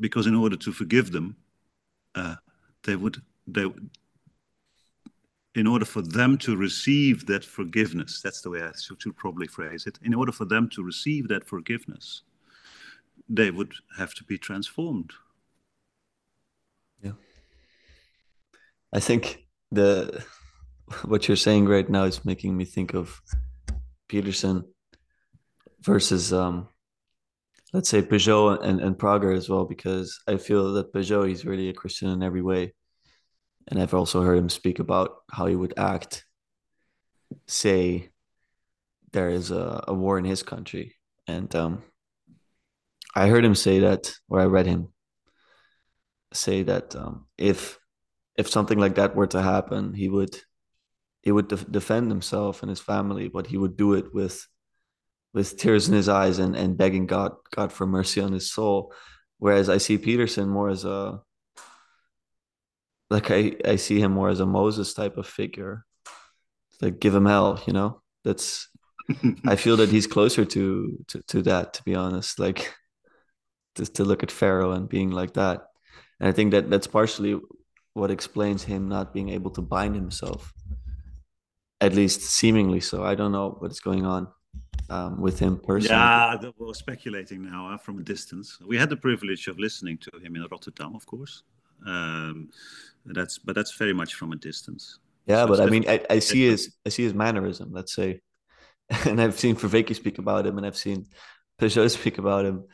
because in order to forgive them, uh, they would they in order for them to receive that forgiveness. That's the way I should, should probably phrase it. In order for them to receive that forgiveness, they would have to be transformed. Yeah, I think the what you're saying right now is making me think of Peterson versus um, let's say Pageau and, and Prager as well, because I feel that Pageau he's really a Christian in every way. And I've also heard him speak about how he would act, say there is a, a war in his country. And um, I heard him say that, or I read him say that um, if if something like that were to happen, he would he would def- defend himself and his family, but he would do it with with tears in his eyes and, and begging God God for mercy on his soul. Whereas I see Peterson more as a like I, I see him more as a Moses type of figure. like give him hell, you know? That's I feel that he's closer to, to to that, to be honest. Like just to look at Pharaoh and being like that. And I think that that's partially what explains him not being able to bind himself at least seemingly so. I don't know what's going on um, with him personally. Yeah, we're speculating now uh, from a distance. We had the privilege of listening to him in Rotterdam, of course. Um, that's but that's very much from a distance. Yeah, so but I mean, I, I see his I see his mannerism. Let's say, and I've seen Vervaeke speak about him, and I've seen Pageau speak about him,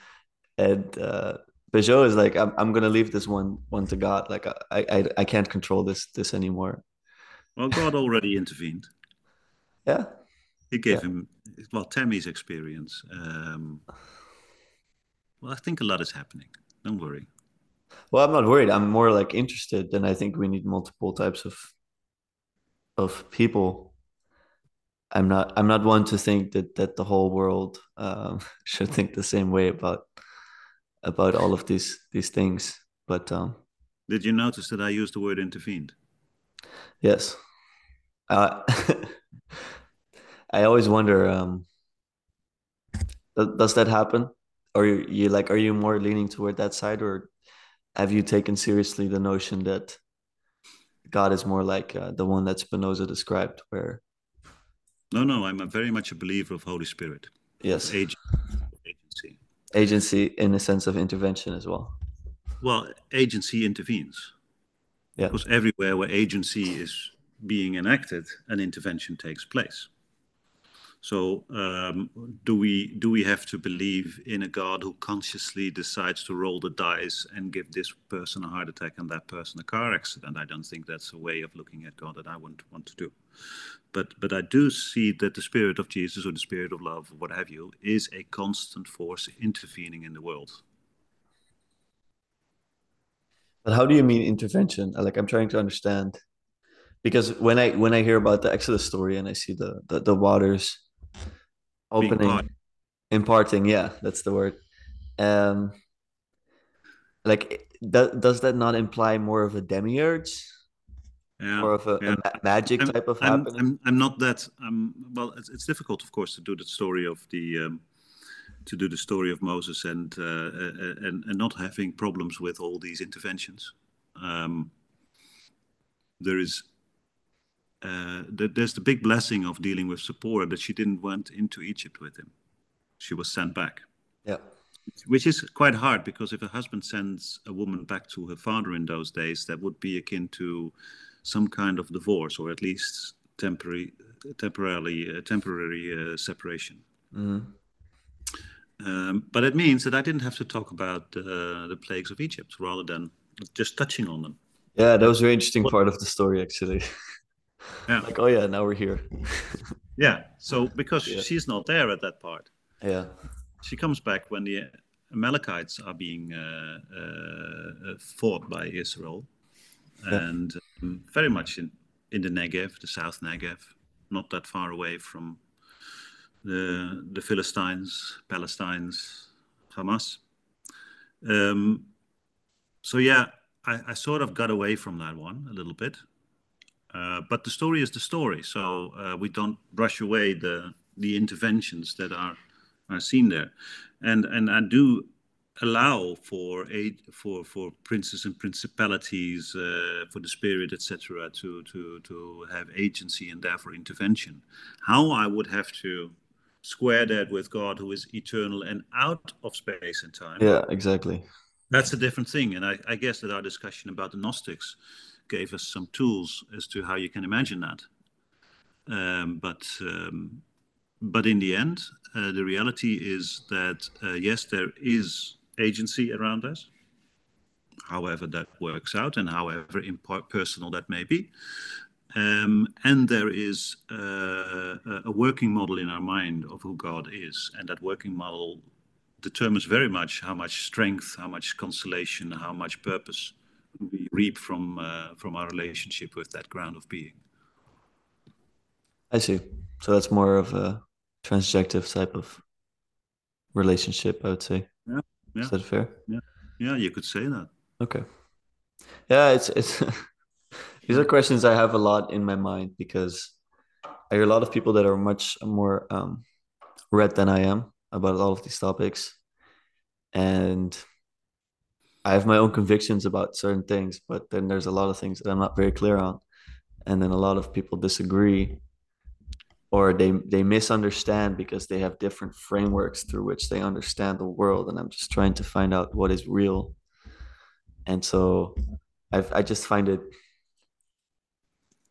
and uh, Pageau is like, I'm, I'm gonna leave this one one to God. Like I, I I can't control this this anymore. Well, God already intervened. Yeah. He gave yeah. him, well, Tammy's experience. Um, well, I think a lot is happening. Don't worry. Well, I'm not worried. I'm more like interested. And I think we need multiple types of of people. I'm not. I'm not one to think that that the whole world um, should think the same way about about all of these these things. But um, did you notice that I used the word intervened? Yes. Uh, I always wonder, um, does that happen? Or you, you like, are you more leaning toward that side, or have you taken seriously the notion that God is more like uh, the one that Spinoza described, where? No, no, I'm a very much a believer of Holy Spirit. Yes. Agency. Agency in the sense of intervention as well. Well, agency intervenes. Yeah. Because everywhere where agency is being enacted, an intervention takes place. So um, do we do we have to believe in a God who consciously decides to roll the dice and give this person a heart attack and that person a car accident? I don't think that's a way of looking at God that I would want to do. But but I do see that the spirit of Jesus or the spirit of love, what have you, is a constant force intervening in the world. But how do you mean intervention? Like I'm trying to understand because when I when I hear about the Exodus story and I see the the, the waters opening, imparting, yeah, that's the word. Um, like does does that not imply more of a demiurge? Yeah, more of a, yeah. a magic I'm, type of I'm, happening. I'm, I'm not that. Um, well, it's, it's difficult, of course, to do the story of the um, to do the story of Moses and uh, uh, and and not having problems with all these interventions. Um, there is uh, there's the big blessing of dealing with Zipporah that she didn't went into Egypt with him. She was sent back. Yeah. Which is quite hard because if a husband sends a woman back to her father in those days, that would be akin to some kind of divorce or at least temporary, temporarily, uh, temporary uh, separation. Mm-hmm. Um, but it means that I didn't have to talk about uh, the plagues of Egypt rather than just touching on them. Yeah, that was a very interesting part of the story, actually. Yeah. like, oh yeah, now we're here. yeah. So because yeah. she's not there at that part. Yeah. She comes back when the Amalekites are being uh, uh, fought by Israel, yeah. and um, very much in in the Negev, the South Negev, not that far away from the the Philistines, Palestinians, Hamas. Um, so yeah, I, I, sort of got away from that one a little bit, uh, but the story is the story, so uh, we don't brush away the the interventions that are are seen there, and and I do allow for a for for princes and principalities uh, for the spirit etc to to to have agency and therefore intervention. How i would have to square that with god who is eternal and out of space and time yeah exactly. that's a different thing. And i, I guess that our discussion about the gnostics gave us some tools as to how you can imagine that. Um, but um, but in the end, uh, the reality is that uh, yes, there is agency around us. However that works out, and however impersonal that may be, um, and there is uh, a working model in our mind of who God is, and that working model determines very much how much strength, how much consolation, how much purpose we reap from uh, from our relationship with that ground of being. I see. So that's more of a transjective type of relationship, I would say. Yeah. yeah. Is that fair? Yeah. Yeah, you could say that. Okay. Yeah, it's it's these are questions I have a lot in my mind because I hear a lot of people that are much more um, read than I am about all of these topics, and I have my own convictions about certain things, but then there's a lot of things that I'm not very clear on, and then a lot of people disagree, or they they misunderstand because they have different frameworks through which they understand the world, and I'm just trying to find out what is real, and so I I just find it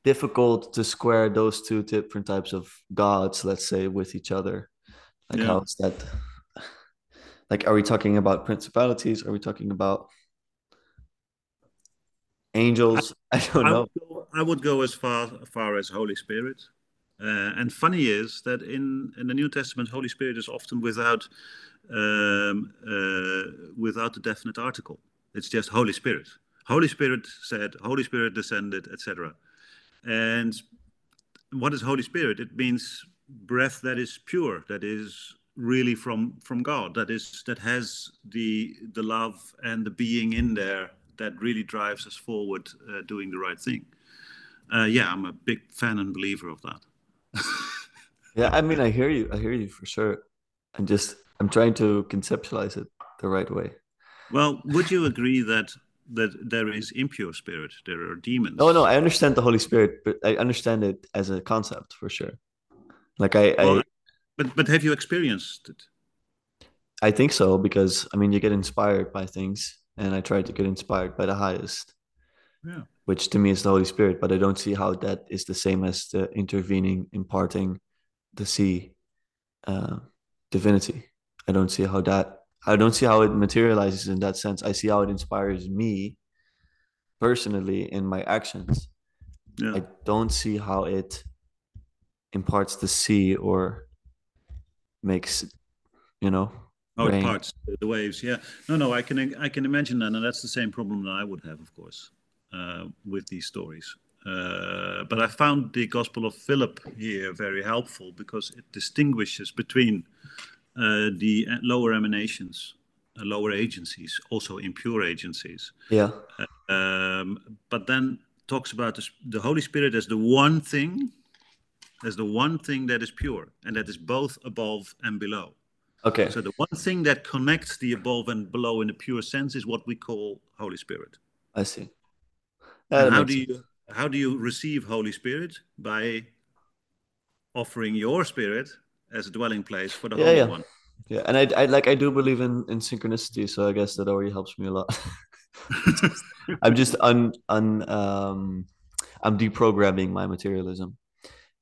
difficult to square those two different types of gods, let's say, with each other. Like yeah. how is that like are we talking about principalities? Are we talking about angels? I, I don't I know. would go, I would go as far far as holy spirit. Uh, and funny is that in in the new testament holy spirit is often without um, uh, without a definite article. It's just holy spirit. Holy spirit said holy spirit descended etc and what is holy spirit? It means breath that is pure that is really from from God. That is that has the the love and the being in there that really drives us forward, uh, doing the right thing. Uh, yeah, I'm a big fan and believer of that. yeah, I mean, I hear you. I hear you for sure. I'm just I'm trying to conceptualize it the right way. Well, would you agree that that there is impure spirit? There are demons. No, no, I understand the Holy Spirit, but I understand it as a concept for sure. Like I, well, I but but have you experienced it? I think so because I mean you get inspired by things, and I try to get inspired by the highest. Yeah. Which to me is the Holy Spirit, but I don't see how that is the same as the intervening, imparting, the sea, uh, divinity. I don't see how that. I don't see how it materializes in that sense. I see how it inspires me personally in my actions. Yeah. I don't see how it imparts the sea or makes, you know, Oh, it parts the waves. Yeah. No, no, I can I can imagine that, and that's the same problem that I would have, of course, uh, with these stories. Uh, but I found the Gospel of Philip here very helpful because it distinguishes between uh, the lower emanations, uh, lower agencies, also impure agencies. Yeah. Um, but then talks about the, the Holy Spirit as the one thing, as the one thing that is pure, and that is both above and below. Okay. So the one thing that connects the above and below in the pure sense is what we call Holy Spirit. I see. how do you how do you receive Holy Spirit by offering your spirit as a dwelling place for the yeah, Holy yeah. One? Yeah, and I, I like I do believe in in synchronicity, so I guess that already helps me a lot. I'm just un un um I'm deprogramming my materialism,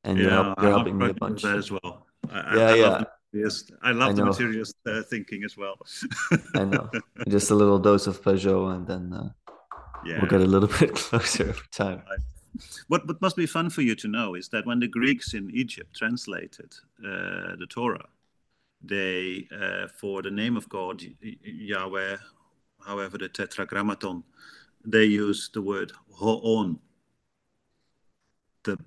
and yeah, you're, help, you're helping me a bunch. That as well. I, yeah, I yeah. Yes, I love I the materialist uh, thinking as well. I know. Just a little dose of Pageau, and then uh, yeah. we'll get a little bit closer over time. What, what must be fun for you to know is that when the Greeks in Egypt translated uh, the Torah, they, uh, for the name of God, Yahweh, however, the Tetragrammaton, they use the word Ho'on, the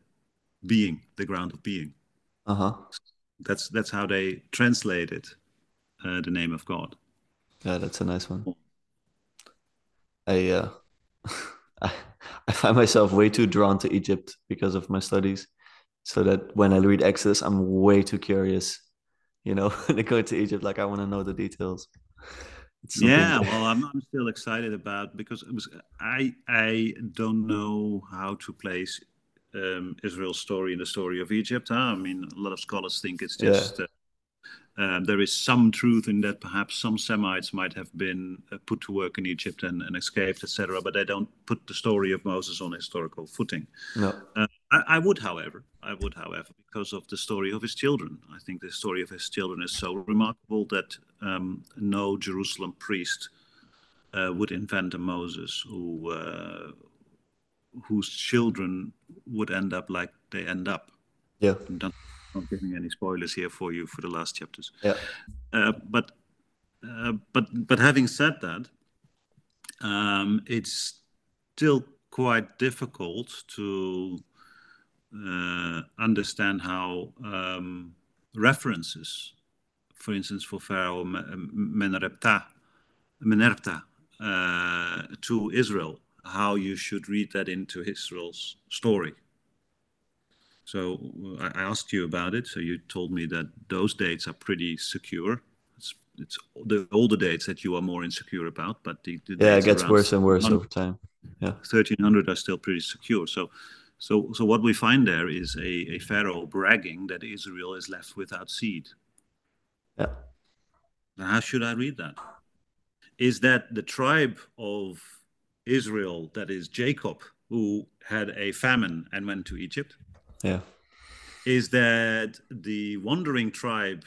being, the ground of being. Uh huh that's that's how they translated uh, the name of God. Yeah, that's a nice one. I uh, I, find myself way too drawn to Egypt because of my studies, so that when I read Exodus, I'm way too curious. You know, I go to Egypt, like I want to know the details. Yeah, well, I'm, I'm still excited about because it was I I don't know how to place um, Israel's story and the story of Egypt. Huh? I mean, a lot of scholars think it's just yeah. uh, uh, there is some truth in that. Perhaps some Semites might have been uh, put to work in Egypt and, and escaped, etc. But they don't put the story of Moses on historical footing. No. Uh, I, I, would, however, I would, however, because of the story of his children. I think the story of his children is so remarkable that um, no Jerusalem priest uh, would invent a Moses who uh, whose children would end up like they end up. Yeah. I'm not, not giving any spoilers here for you for the last chapters. Yeah. Uh, but uh, but but having said that, um, it's still quite difficult to uh, understand how um, references, for instance, for Pharaoh Menerepta, Menerpta uh, to Israel how you should read that into Israel's story. So uh, I asked you about it. So you told me that those dates are pretty secure. It's, it's the older dates that you are more insecure about, but the, the yeah, it gets worse and worse over time. Yeah, thirteen hundred are still pretty secure. So, so, so what we find there is a, a pharaoh bragging that Israel is left without seed. Yeah. Now, how should I read that? Is that the tribe of Israel, that is Jacob, who had a famine and went to Egypt. Yeah. Is that the wandering tribe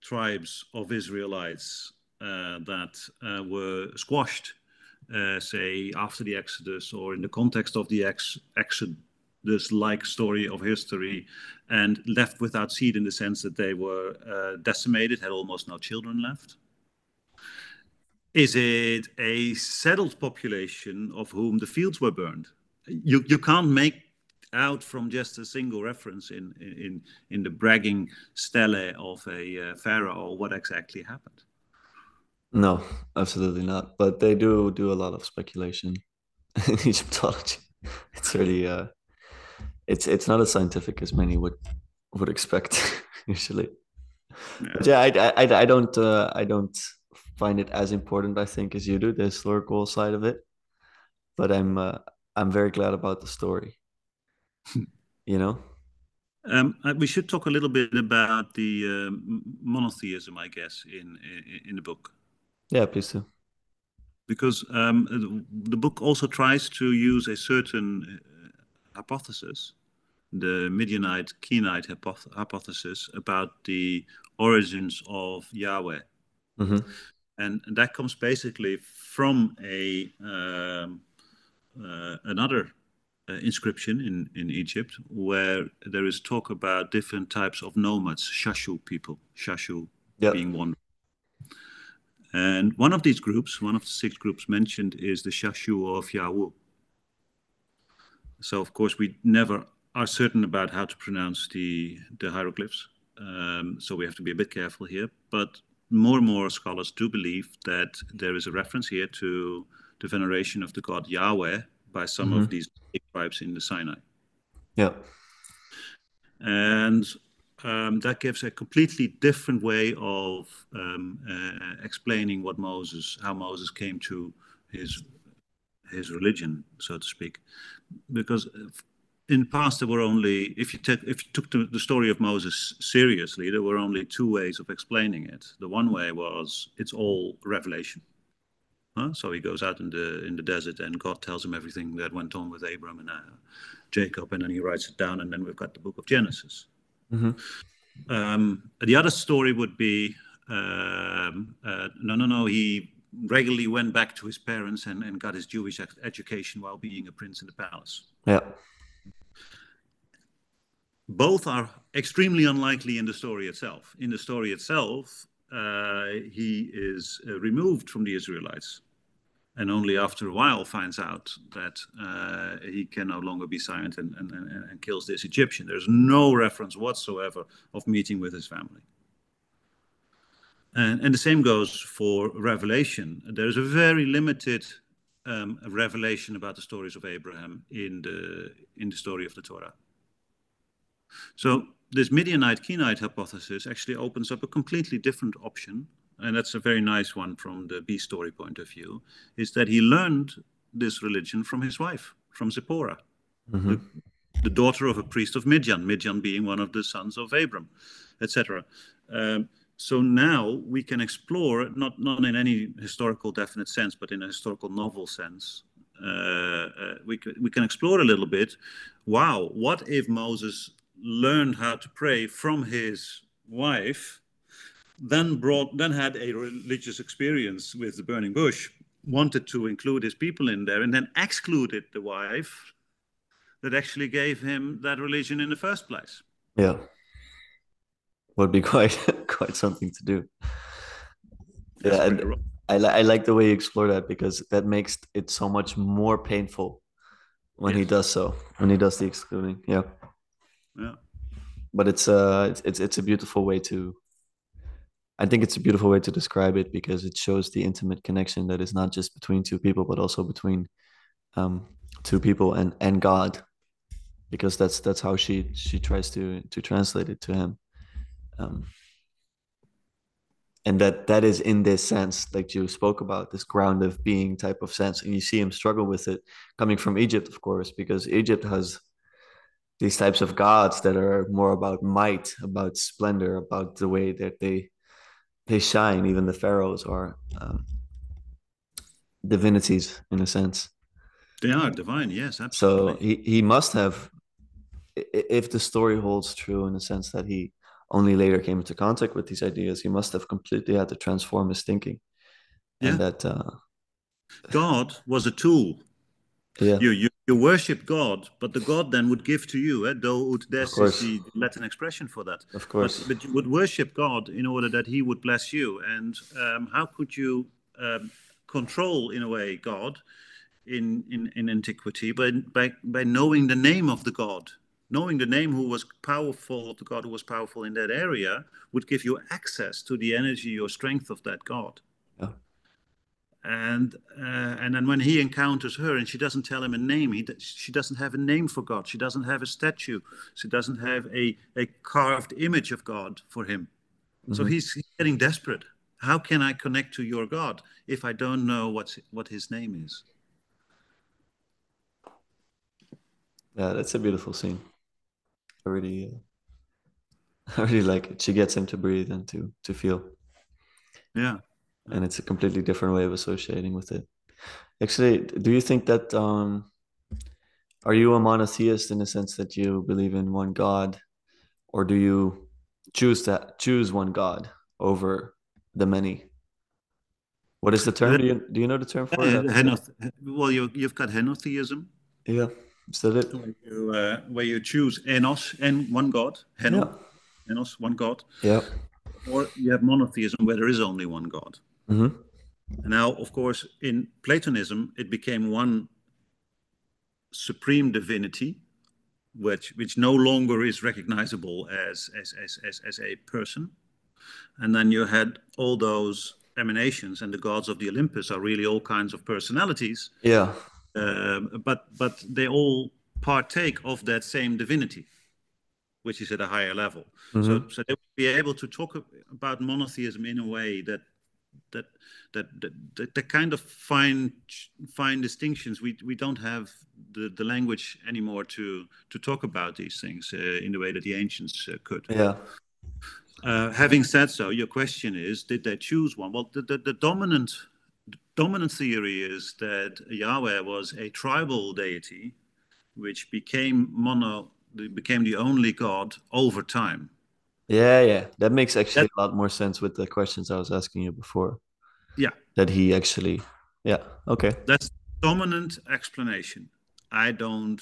tribes of Israelites uh, that uh, were squashed, uh, say after the Exodus or in the context of the ex- Exodus like story of history, and left without seed in the sense that they were uh, decimated, had almost no children left. Is it a settled population of whom the fields were burned? You, you can't make out from just a single reference in, in, in the bragging stele of a uh, pharaoh what exactly happened. No, absolutely not. But they do do a lot of speculation in Egyptology. It's really uh, it's it's not as scientific as many would would expect usually. Yeah. But yeah, I, I, I don't uh, I don't find it as important, I think, as you do, the historical side of it. But I'm uh, I'm very glad about the story. you know. Um, uh, we should talk a little bit about the uh, monotheism, I guess, in, in, in the book. Yeah, please do. Because um, the book also tries to use a certain uh, hypothesis the Midianite Kenite hypoth- hypothesis about the origins of Yahweh. Mm-hmm. And, and, that comes basically from a um, uh, another uh, inscription in, in Egypt where there is talk about different types of nomads, Shashu people, Shashu yep. being one. And one of these groups, one of the six groups mentioned, is the Shashu of Yawu. So, of course, we never are certain about how to pronounce the, the hieroglyphs. Um, so we have to be a bit careful here. But more and more scholars do believe that there is a reference here to the veneration of the god Yahweh by some mm-hmm. of these tribes in the Sinai. Yeah. And um, that gives a completely different way of um, uh, explaining what Moses, how Moses came to his his religion, so to speak, because in the past there were only if you take if you took the, the, story of Moses seriously, there were only two ways of explaining it. The one way was it's all revelation. Huh? So he goes out in the in the desert, and God tells him everything that went on with Abram and uh, Jacob, and then he writes it down, and then we've got the book of Genesis. Mm-hmm. Um, the other story would be um, uh, no, no, no. He regularly went back to his parents and, and got his Jewish education while being a prince in the palace. Yeah. Both are extremely unlikely in the story itself. In the story itself, uh, he is uh, removed from the Israelites and only after a while finds out that uh, he can no longer be silent and, and, and, kills this Egyptian. There's no reference whatsoever of meeting with his family. And, and the same goes for Revelation. There's a very limited um, revelation about the stories of Abraham in the, in the story of the Torah. So this Midianite Kenite hypothesis actually opens up a completely different option and that's a very nice one from the B story point of view, is that he learned this religion from his wife, from Zipporah, mm-hmm. the, the, daughter of a priest of Midian, Midian being one of the sons of Abram, etc. Um, so now we can explore, not, not in any historical definite sense, but in a historical novel sense, uh, uh, we, can, we can explore a little bit. Wow, what if Moses learned how to pray from his wife then brought then had a religious experience with the burning bush wanted to include his people in there and then excluded the wife that actually gave him that religion in the first place. Yeah. Would be quite quite something to do. That's yeah and I, li- I like the way you explore that because that makes it so much more painful when yes. he does so when he does the excluding. Yeah yeah. But it's uh it's, it's it's a beautiful way to I think it's a beautiful way to describe it because it shows the intimate connection that is not just between two people, but also between um, two people and and God, because that's that's how she she tries to to translate it to him, um, and that that is in this sense, like you spoke about, this ground of being type of sense, and you see him struggle with it coming from Egypt, of course, because Egypt has these types of gods that are more about might, about splendor, about the way that they they shine. Even the pharaohs are um, divinities in a sense. They are divine, yes, absolutely. So he, he must have, if the story holds true in the sense that he only later came into contact with these ideas, he must have completely had to transform his thinking. Yeah. And that uh, God was a tool. Yeah. You, you you worship God, but the God then would give to you. Eh? Though this is the Latin expression for that. Of course. But, but, you would worship God in order that He would bless you. And um, how could you um, control, in a way, God in in, in antiquity by, by by knowing the name of the God? Knowing the name who was powerful, the God who was powerful in that area, would give you access to the energy or strength of that God. Yeah and uh, and then when he encounters her and she doesn't tell him a name he she doesn't have a name for god. She doesn't have a statue. She doesn't have a, a carved image of god for him. Mm-hmm. so he's, he's getting desperate. How can i connect to your god if i don't know what's what his name is? Yeah that's a beautiful scene. I really uh, i really like it. She gets him to breathe and to to feel. Yeah and it's a completely different way of associating with it actually do you think that um are you a monotheist in the sense that you believe in one God, or do you choose to choose one God over the many? What is the term? Do you, do you know the term for it? Henoth- well, you, you've got henotheism. Yeah, is that it? Where you, uh, where you choose enos and one God, heno, yeah. enos, one God. Yeah. Or you have monotheism where there is only one God. Mm-hmm. Now, of course, in Platonism, it became one supreme divinity, which which no longer is recognizable as as as as, as a person. And then you had all those emanations, and the gods of the Olympus are really all kinds of personalities. Yeah. Uh, but but they all partake of that same divinity, which is at a higher level. Mm-hmm. So so they would be able to talk about monotheism in a way that that that that, that, kind of fine fine distinctions we we don't have the, the language anymore to to talk about these things uh, in the way that the ancients uh, could. Yeah. Uh, having said so your question is did they choose one? Well the, the, the dominant the dominant theory is that yahweh was a tribal deity which became mono became the only god over time yeah, yeah, that makes actually that, a lot more sense with the questions I was asking you before. Yeah, that he actually, yeah, okay. That's dominant explanation. I don't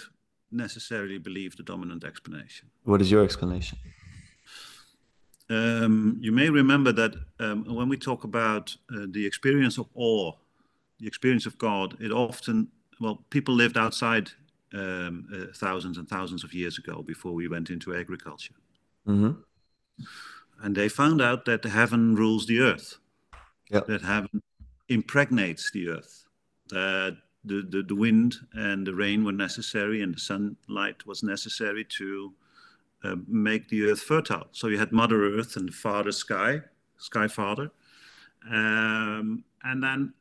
necessarily believe the dominant explanation. What is your explanation? Um, you may remember that um, when we talk about uh, the experience of awe, the experience of God, it often, well, people lived outside um, uh, thousands and thousands of years ago before we went into agriculture. Mm-hmm and they found out that heaven rules the earth. That heaven impregnates the earth. That the, the, the wind and the rain were necessary, and the sunlight was necessary to uh, make the earth fertile. So you had Mother Earth and Father Sky, Sky Father, um, and then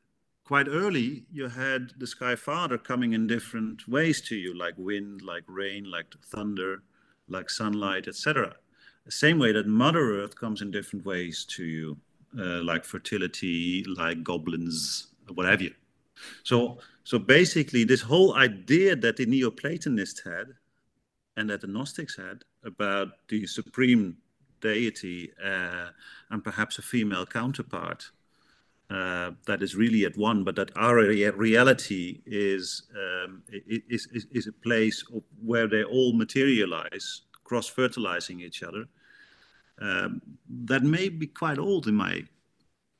quite early you had the Sky Father coming in different ways to you, like wind, like rain, like thunder, like sunlight, etc. The same way that Mother Earth comes in different ways to you, uh, like fertility, like goblins, what have you. So, so basically, this whole idea that the Neoplatonists had and that the Gnostics had about the supreme deity uh, and perhaps a female counterpart uh, that is really at one, but that our reality is, um, is, is, is a place where they all materialize, cross fertilizing each other, um, that may be quite old in my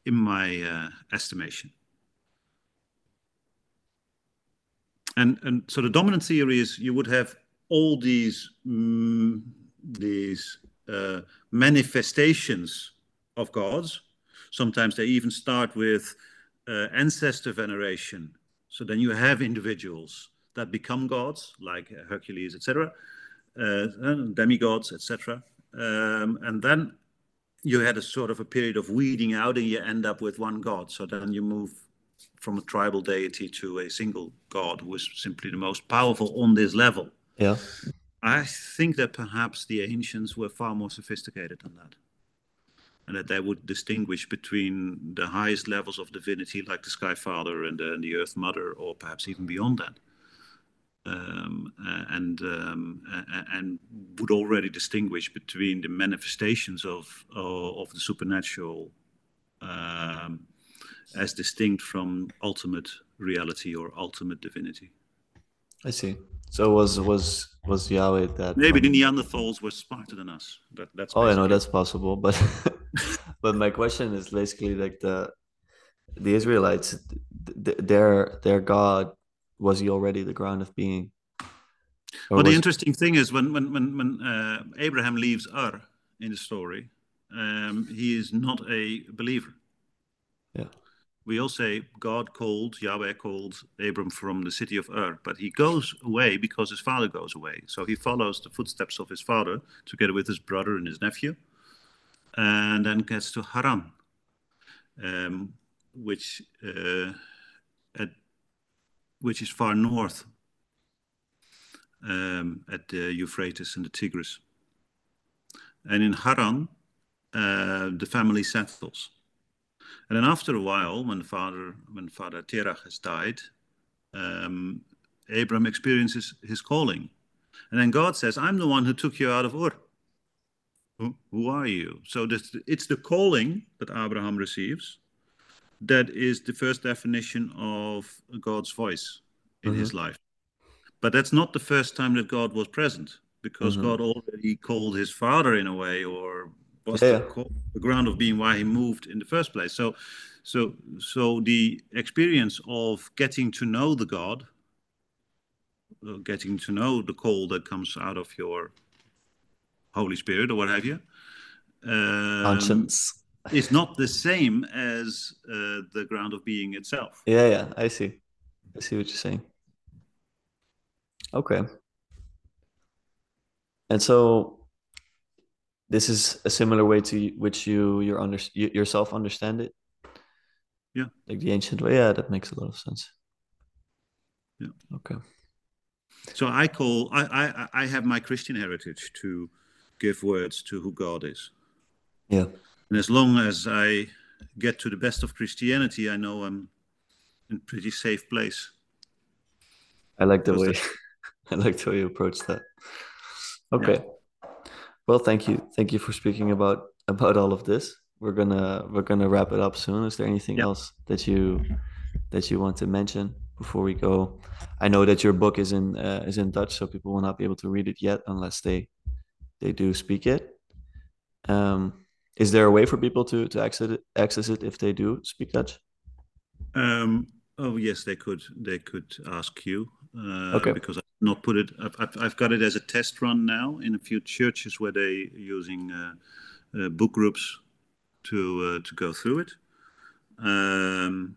in my uh, estimation. And and so the dominant theory is you would have all these mm, these uh, manifestations of gods. Sometimes they even start with uh, ancestor veneration. So then you have individuals that become gods, like Hercules, etc., uh, demigods, etc. Um, and then you had a sort of a period of weeding out, and you end up with one god. So then you move from a tribal deity to a single god who is simply the most powerful on this level. Yeah. I think that perhaps the ancients were far more sophisticated than that. And that they would distinguish between the highest levels of divinity, like the Sky Father and the, and the Earth Mother, or perhaps even beyond that um, and um, and would already distinguish between the manifestations of of the supernatural um, as distinct from ultimate reality or ultimate divinity. I see. So was was was Yahweh that maybe the Neanderthals were smarter than us. That, that's oh, I know that's possible, but but my question is basically like the the Israelites, their their God was he already the ground of being? Or well, the interesting thing is when when when, when uh, Abraham leaves Ur in the story, um, he is not a believer. Yeah. We all say God called, Yahweh called Abram from the city of Ur, but he goes away because his father goes away. So he follows the footsteps of his father together with his brother and his nephew, and then gets to Haran, um, which uh, which is far north um, at the Euphrates and the Tigris. And in Haran, uh, the family settles. And then after a while, when father when Father Terach has died, um, Abram experiences his calling. And then God says, I'm the one who took you out of Ur. Who, who are you? So this, it's the calling that Abraham receives that is the first definition of God's voice in mm-hmm. his life. But that's not the first time that God was present because mm-hmm. God already called his father in a way or was yeah. the, the ground of being why he moved in the first place. So so so the experience of getting to know the God uh, getting to know the call that comes out of your Holy Spirit or what have you. Um, Conscience. Is not the same as uh, the ground of being itself. Yeah, yeah, I see. I see what you're saying. Okay. And so this is a similar way to which you your under yourself understand it. Yeah. Like the ancient way. Yeah, that makes a lot of sense. Yeah. Okay. So I call I, I I have my Christian heritage to give words to who God is. Yeah. And as long as I get to the best of Christianity, I know I'm in pretty safe place. I like the way I like the way you approach that. Okay. Yeah. Well, thank you. Thank you for speaking about about all of this. We're gonna we're gonna wrap it up soon. Is there anything yeah. else that you that you want to mention? before we go. I know that your book is in uh, is in Dutch, so people will not be able to read it yet unless they they do speak it. Um, is there a way for people to to access it, access it if they do speak Dutch? Um, oh yes, they could. They could ask you. Uh, okay. Because I've not put it. I've, I've got it as a test run now in a few churches where they using uh, uh, book groups to uh, to go through it. Um,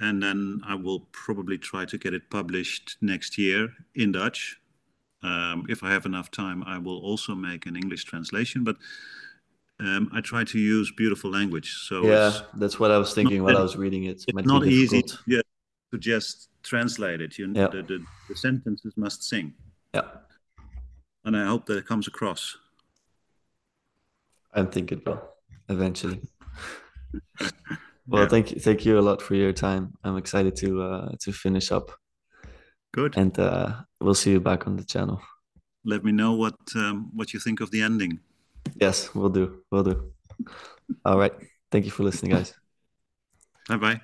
and then I will probably try to get it published next year in Dutch. Um, if I have enough time, I will also make an English translation. But um, I try to use beautiful language. So yeah, that's what I was thinking while I was reading it. It's not easy to, yeah, to just translate it. You, yeah. the, the, the sentences must sing. Yeah. And I hope that it comes across. I think it will eventually. Well, yeah. thank you, thank you a lot for your time. I'm excited to uh, to finish up. Good. And uh, we'll see you back on the channel. Let me know what um, what you think of the ending. Yes, we'll do. We'll do. All right. Thank you for listening, guys. Bye bye.